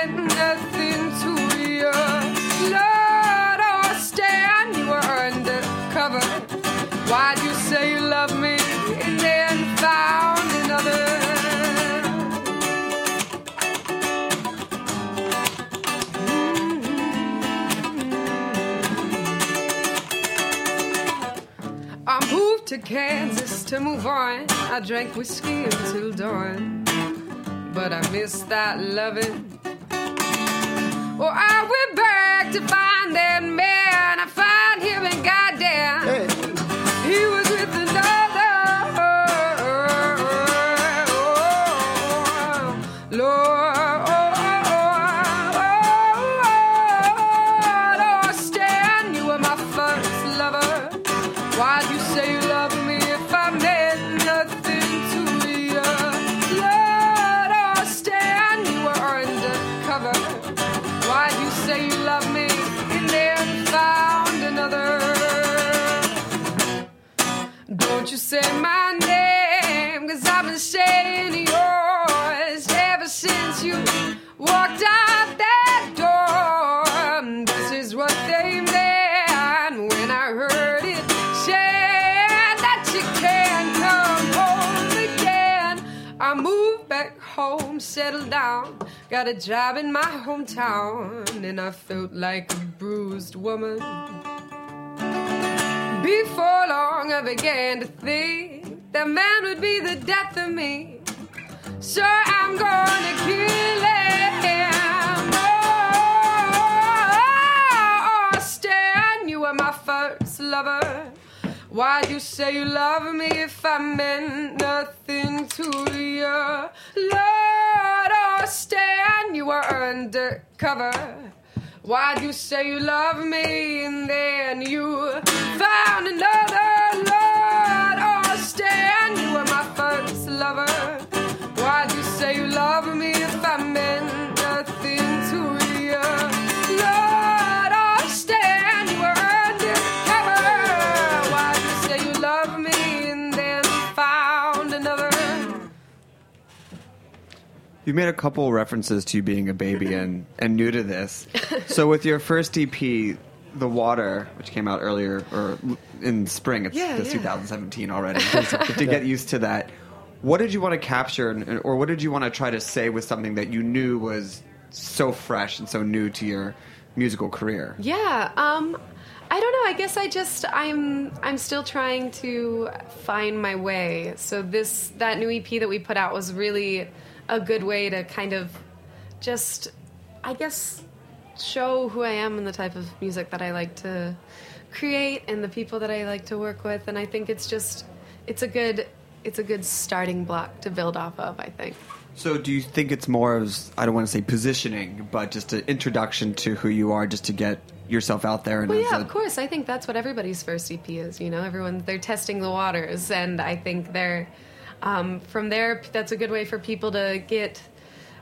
to Kansas to move on. I drank whiskey until dawn, but I miss that loving. Well, I went back to find that man. I found settled down, got a job in my hometown, and I felt like a bruised woman. Before long, I began to think that man would be the death of me. Sure, I'm gonna kill him. Oh, oh, oh, oh Stan, you were my first lover. Why'd you say you love me if I meant nothing to you? Lord, oh, Stan, you were undercover. Why'd you say you love me and then you found another? Lord, oh, Stan, you were my first lover. Why'd you say you love me if I meant You made a couple references to you being a baby and, and new to this. So with your first EP, The Water, which came out earlier or in spring, it's, Yeah, it's yeah. 2017 already. to get used to that, what did you want to capture, and- or what did you want to try to say with something that you knew was so fresh and so new to your musical career? Yeah, um, I don't know. I guess I just I'm I'm still trying to find my way. So this that new EP that we put out was really a good way to kind of just I guess show who I am and the type of music that I like to create and the people that I like to work with and I think it's just it's a good it's a good starting block to build off of, I think. So do you think it's more of, I don't want to say positioning, but just an introduction to who you are just to get yourself out there? And Well, yeah, a- of course. I think that's what everybody's first EP is. You know, everyone they're testing the waters, and I think they're um, from there. That's a good way for people to get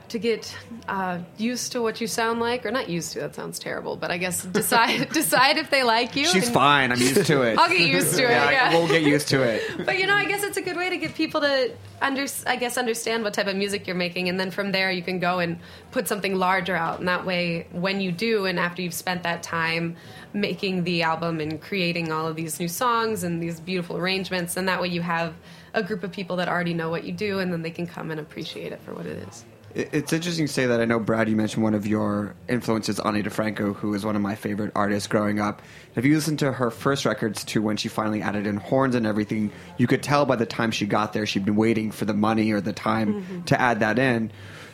to get uh, used to what you sound like, or not used to. That sounds terrible, but I guess decide decide if they like you. She's fine. I'm used to it. I'll get used to it. Yeah, Yeah, we'll get used to it. but you know, I guess it's a good way to get people to under, I guess, understand what type of music you're making, and then from there you can go and put something larger out. And that way, when you do, and after you've spent that time making the album and creating all of these new songs and these beautiful arrangements, and that way you have a group of people that already know what you do, and then they can come and appreciate it for what it is. It's interesting to say that I know, Brad, you mentioned one of your influences, Ani DiFranco, who is one of my favorite artists growing up. If you listen to her first records to when she finally added in horns and everything, you could tell by the time she got there, she'd been waiting for the money or the time Mhm. to add that in.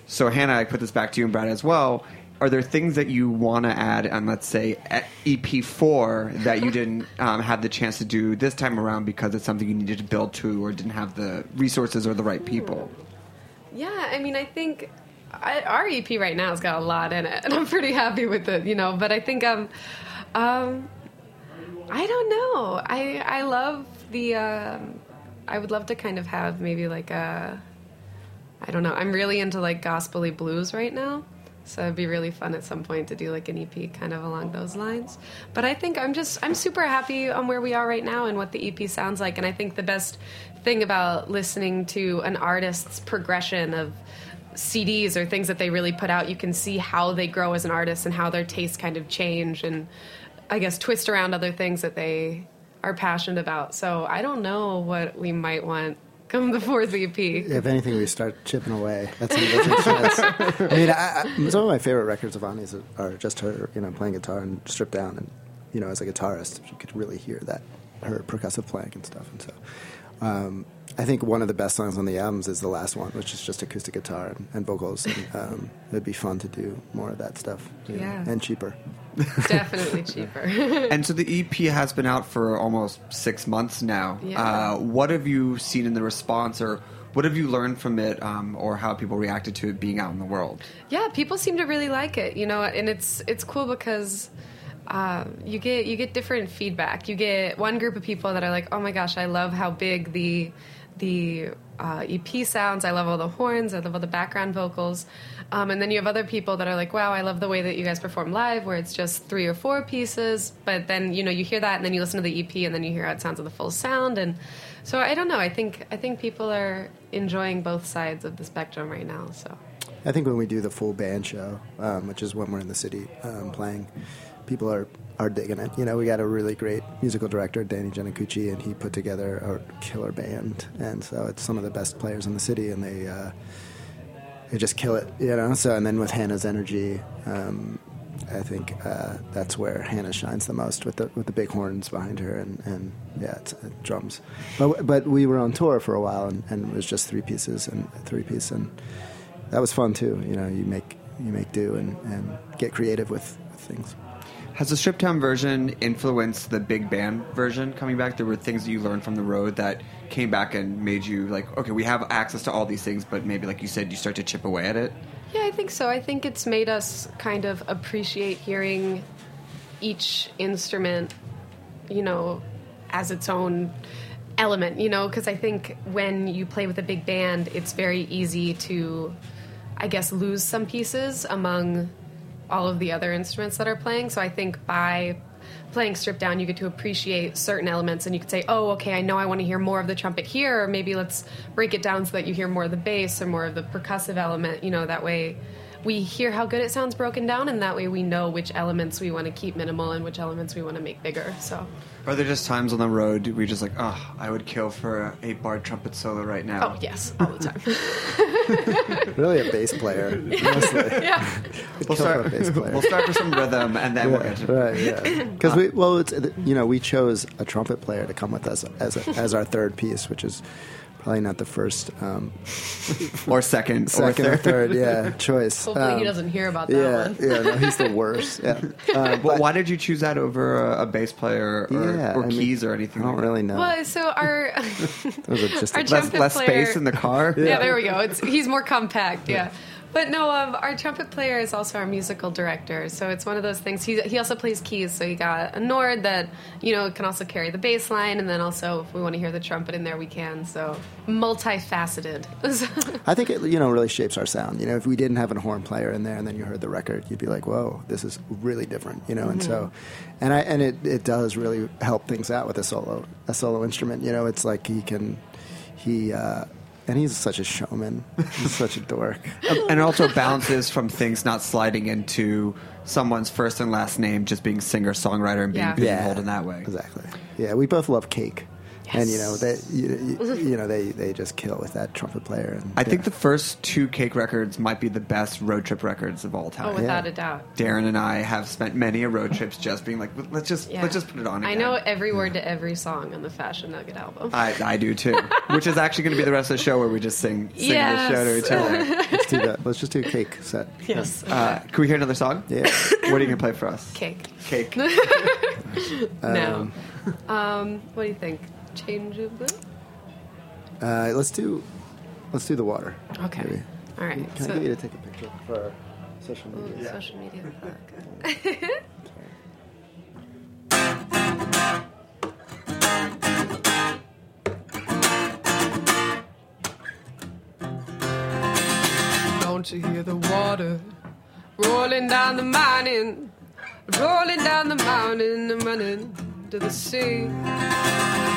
So, Hannah, I put this back to you and Brad as well. Are there things that you want to add on, let's say, e- EP4 that you didn't um, have the chance to do this time around because it's something you needed to build to or didn't have the resources or the right people? Yeah, I mean, I think I, our EP right now has got a lot in it, and I'm pretty happy with it, you know. But I think um, um, I don't know. I I love the. Um, I would love to kind of have maybe like a. I don't know. I'm really into like gospely blues right now. So it'd be really fun at some point to do like an EP kind of along those lines. But I think I'm just I'm super happy on where we are right now and what the EP sounds like. And I think the best thing about listening to an artist's progression of CDs or things that they really put out, you can see how they grow as an artist and how their tastes kind of change and I guess twist around other things that they are passionate about. So I don't know what we might want come the fourth E EP. If anything, we start chipping away. That's, that makes sense. I mean, I, I, some of my favorite records of Ani's are just her, you know, playing guitar and stripped down, and you know, as a guitarist, you could really hear that her percussive playing and stuff. And so, um, I think one of the best songs on the albums is the last one, which is just acoustic guitar and, and vocals. And, um, it'd be fun to do more of that stuff, you know, Yeah. and cheaper. Definitely cheaper. and so the EP has been out for almost six months now. Yeah. Uh, what have you seen in the response, or what have you learned from it, um, or how people reacted to it being out in the world? Yeah, people seem to really like it, you know, and it's it's cool because uh, you get you get different feedback. You get one group of people that are like, "Oh my gosh, I love how big the the uh, EP sounds. I love all the horns. I love all the background vocals." Um, and then you have other people that are like, "Wow, I love the way that you guys perform live, where it's just three or four pieces." But then you know you hear that, and then you listen to the EP, and then you hear how it sounds with the full sound. And so I don't know. I think I think people are enjoying both sides of the spectrum right now. So. I think when we do the full band show, um, which is when we're in the city um, playing, people are, are digging it. You know, we got a really great musical director, Danny Giannacucci, and he put together a killer band. And so it's some of the best players in the city, and they uh, they just kill it. You know. So and then with Hannah's energy, um, I think uh, that's where Hannah shines the most with the with the big horns behind her and, and yeah, it's, uh, drums. But but we were on tour for a while, and, and it was just three pieces and three piece and that was fun too. You know, you make you make do and, and get creative with, with things. Has the stripped down version influenced the big band version coming back? There were things that you learned from the road that came back and made you like, okay, we have access to all these things, but maybe, like you said, you start to chip away at it. Yeah, I think so. I think it's made us kind of appreciate hearing each instrument, you know, as its own element, you know, because I think when you play with a big band, it's very easy to, I guess, lose some pieces among all of the other instruments that are playing. So I think by playing stripped down, you get to appreciate certain elements, and you could say, "Oh, okay, I know I want to hear more of the trumpet here," or maybe let's break it down so that you hear more of the bass or more of the percussive element. You know, that way we hear how good it sounds broken down, and that way we know which elements we want to keep minimal and which elements we want to make bigger. So, Are there just times on the road we just like, oh, I would kill for a eight bar trumpet solo right now? oh yes, all the time. Really, a bass player, mostly. yeah, We'll start, for a bass player. we'll start with some rhythm and then we'll get to right, yeah. Because we, well, it's you know, we chose a trumpet player to come with us as a, as our third piece, which is probably not the first, um, or second, second or or third. third, yeah, choice. hopefully he Um, doesn't hear about that Yeah, one. yeah, no, he's the worst. Yeah, uh, But why did you choose that over a, a bass player or, yeah, or I mean, keys or anything? I don't really know. Well, so our just our a- trumpet less, less player, space in the car. Yeah, there we go. It's he's more compact. Yeah. But no, um, our trumpet player is also our musical director, so it's one of those things. He he also plays keys, so you got a Nord that you know can also carry the bass line, and then also if we want to hear the trumpet in there, we can. So multifaceted. I think it you know really shapes our sound. You know, if we didn't have a horn player in there and then you heard the record, you'd be like, "Whoa, this is really different." You know, and so, and I and it, it does really help things out with a solo a solo instrument. You know, it's like he can he uh, and he's such a showman. He's such a dork. Um, and it also bounces from things not sliding into someone's first and last name just being singer songwriter and being Yeah. pigeonholed in that way. Exactly. Yeah, we both love cake. And you know they, you, you, you know they, they just kill with that trumpet player. And I think the first two Cake records might be the best road trip records of all time. oh, without a doubt. Darin and I have spent many a road trips just being like, let's just Yeah. let's just put it on. I know every word to every song on the Fashion Nugget album. I, I do too. Which is actually going to be the rest of the show where we just sing sing Yes. the show to each other. let's do that. Let's just do a cake set. yes. Uh, can we hear another song? Yeah. What are you going to play for us? Cake. Cake. no. Um, what do you think? Change of the. Uh, let's do let's do the water. Okay. maybe. All right. Can so, I get you to take a picture for social Ooh, media? social media. Don't you hear the water rolling down the mountain, rolling down the mountain and running to the sea?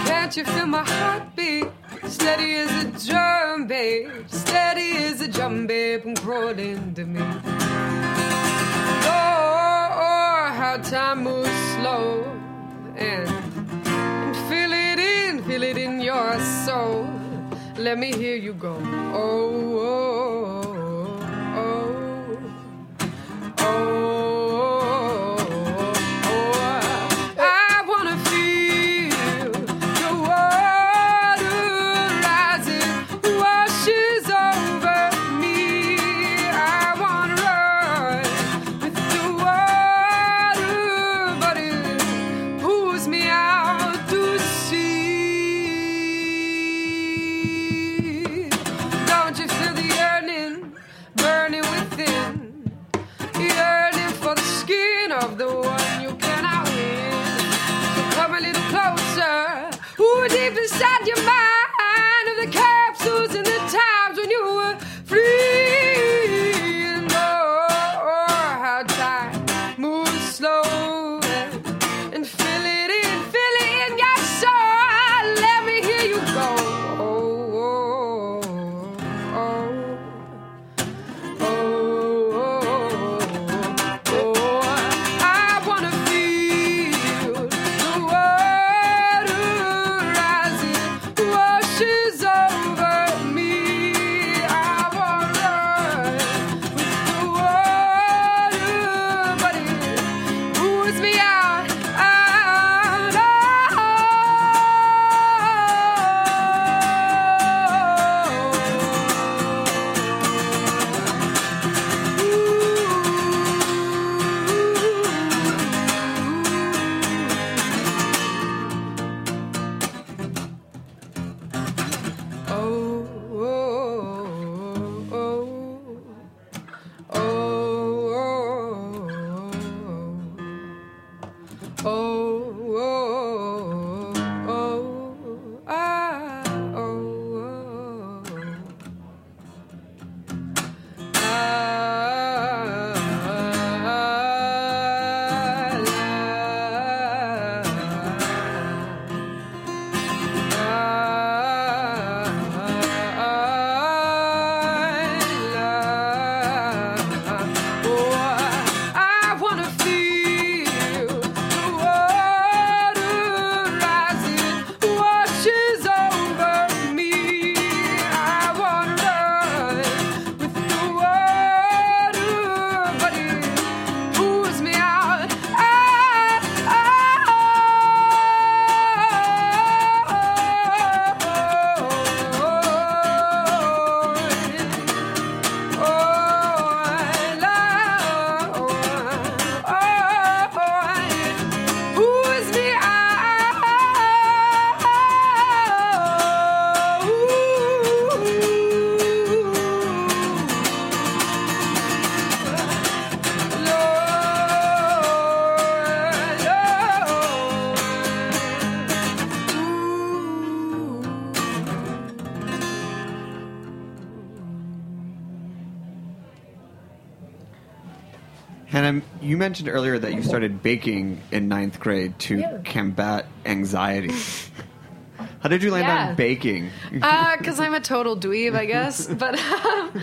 Can't you feel my heartbeat? Steady as a drum, babe. Steady as a drum, babe. I'm crawling to me. Oh, how time moves slow and, and feel it in, feel it in your soul. Let me hear you go. Oh, oh, oh, oh, oh, mentioned earlier that you started baking in ninth grade to Yeah. combat anxiety. How did you land Yeah. on baking? because I'm a total dweeb, I guess. But um,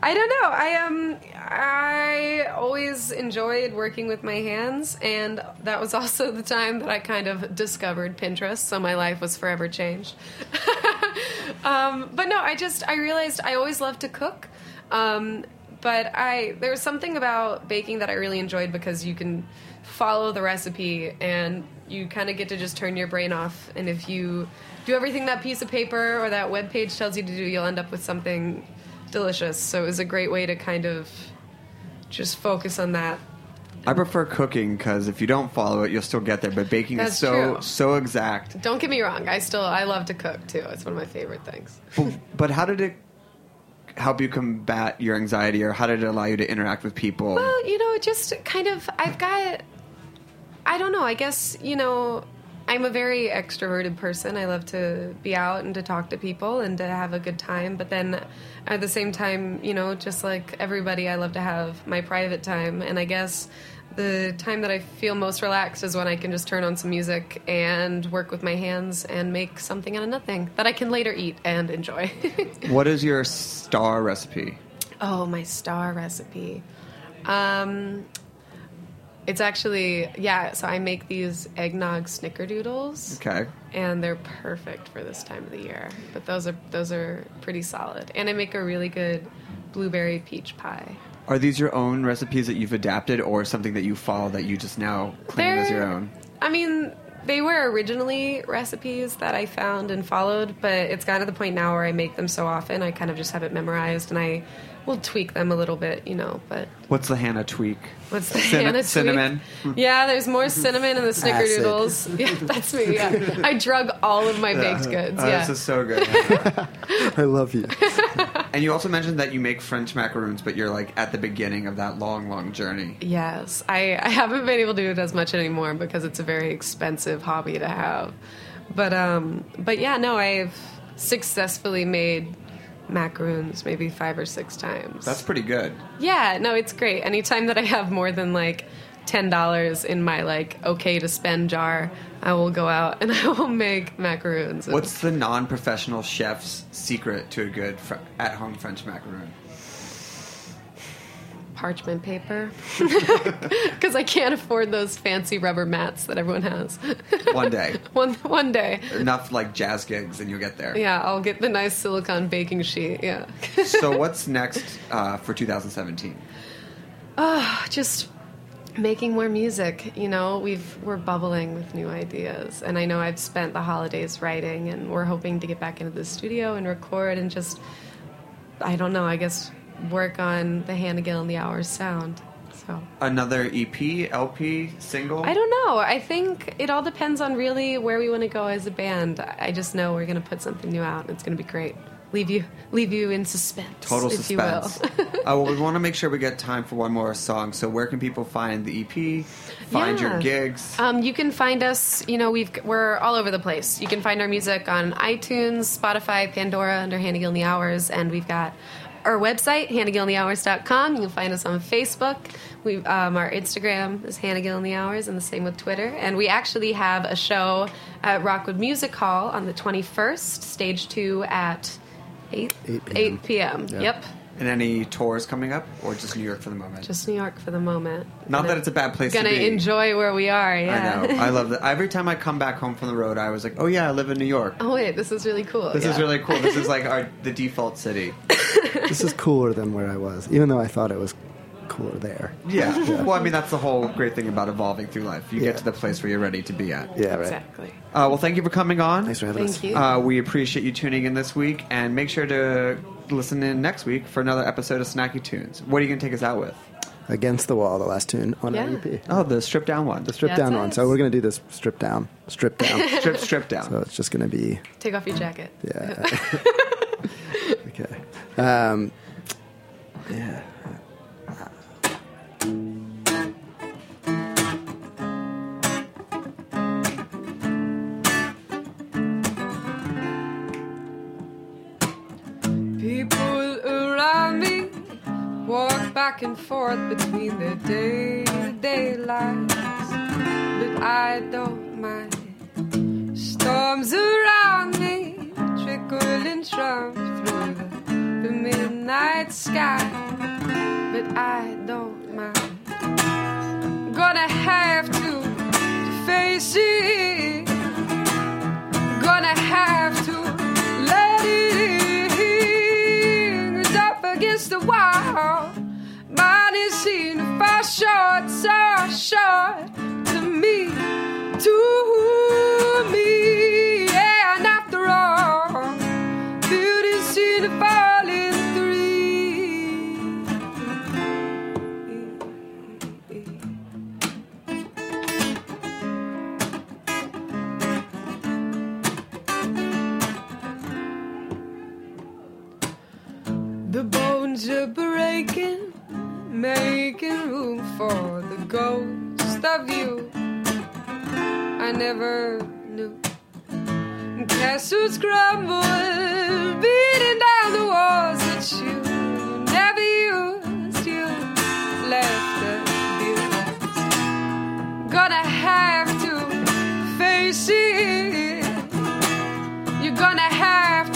I don't know. I um, I always enjoyed working with my hands, and that was also the time that I kind of discovered Pinterest. So my life was forever changed. um, but no, I just I realized I always loved to cook. Um, but I there was something about baking that I really enjoyed because you can follow the recipe and you kind of get to just turn your brain off. And if you do everything that piece of paper or that web page tells you to do, you'll end up with something delicious. So it was a great way to kind of just focus on that. I prefer cooking because if you don't follow it, you'll still get there. But baking That's is so true. so exact. Don't get me wrong, I still I love to cook too. It's one of my favorite things. But how did it help you combat your anxiety, or how did it allow you to interact with people? Well, you know, just kind of I've got I don't know, I guess, you know, I'm a very extroverted person. I love to be out and to talk to people and to have a good time, but then at the same time, you know, just like everybody, I love to have my private time and I guess the time that I feel most relaxed is when I can just turn on some music and work with my hands and make something out of nothing that I can later eat and enjoy. What is your star recipe? Oh, my star recipe. Um, it's actually yeah. So I make these eggnog snickerdoodles, Okay. and they're perfect for this time of the year. But those are those are pretty solid, and I make a really good blueberry peach pie. Are these your own recipes that you've adapted, or something that you follow that you just now claim as your own? I mean, they were originally recipes that I found and followed, but it's gotten to the point now where I make them so often, I kind of just have it memorized, and I will tweak them a little bit, you know. But What's the Hannah tweak? What's the Cinna- Hannah tweak? cinnamon? Yeah, there's more cinnamon in the snickerdoodles. Yeah, that's me. Yeah, I drug all of my baked goods. Oh, yeah, This is so good. I love you. And you also mentioned that you make French macaroons, but you're like at the beginning of that long, long journey. Yes, I, I haven't been able to do it as much anymore because it's a very expensive hobby to have. But um, but yeah, no, I've successfully made macaroons maybe five or six times. That's pretty good. Yeah, no, it's great. Anytime that I have more than like ten dollars in my like okay to spend jar, I will go out and I will make macaroons. What's the non-professional chef's secret to a good fr- at-home French macaroon? parchment paper? Because I can't afford those fancy rubber mats that everyone has. One day, one one day. enough like jazz gigs, and you'll get there. Yeah, I'll get the nice silicone baking sheet. Yeah. so what's next uh, for 2017? Oh, just making more music you know? We've we're bubbling with new ideas. And i know i've spent the holidays writing and we're hoping to get back into the studio and record and just i don't know i guess work on the hannah gill and the hours sound so. Another EP, LP, single? i don't know. I think it all depends on really where we want to go as a band. I just know we're going to put something new out and it's going to be great leave you leave you in suspense Total if you suspense. uh, well, we want to make sure we get time for one more song. So, where can people find the EP? Find your gigs? Um, you can find us. You know, we've we're all over the place. You can find our music on iTunes, Spotify, Pandora under Hannah Gill and the Hours, and we've got our website hannahgillandthehours.com. You can find us on Facebook. We um, our Instagram is Hannah Gill and the Hours, and the same with Twitter. And we actually have a show at Rockwood Music Hall on the twenty first, stage two at eight 8 p.m. 8 p.m. Yeah. Yep, and any tours coming up, or just New York for the moment? just New York for the moment. Not Gonna- that it's a bad place Gonna to be. enjoy where we are. Yeah. I know. I love that. Every time I come back home from the road, I was like, "Oh yeah, I live in New York. Oh wait, this is really cool. This is really cool. This is like our the default city." this is cooler than where I was, even though I thought it was cooler there. Yeah. Well, I mean, that's the whole great thing about evolving through life. You Yeah. get to the place where you're ready to be at. Yeah, right. exactly. Uh, well, thank you for coming on. Thanks for having Thank us. you. Uh, we appreciate you tuning in this week, and make sure to listen in next week for another episode of Snacky Tunes. What are you going to take us out with? Against the Wall, the last tune on Yeah. our EP. Oh, the stripped down one. The strip That's down it. one. So we're going to do this strip down. Strip down. strip, strip down. so it's just going to be, Take off your jacket. yeah. okay. Um, yeah. Back and forth between the day to day lives, but I don't mind. Storms around me trickling trump through the, midnight sky, but I don't mind. Gonna have to face it. Gonna have to let it in. up against the wall, short, so short to me, to me. Yeah, and after all, beauty seen to fall in three. The bones are breaking, making room for the ghost of you. I never knew. Castles crumble, beating down the walls that you never used. You left abused. Gonna have to face it. You're gonna have to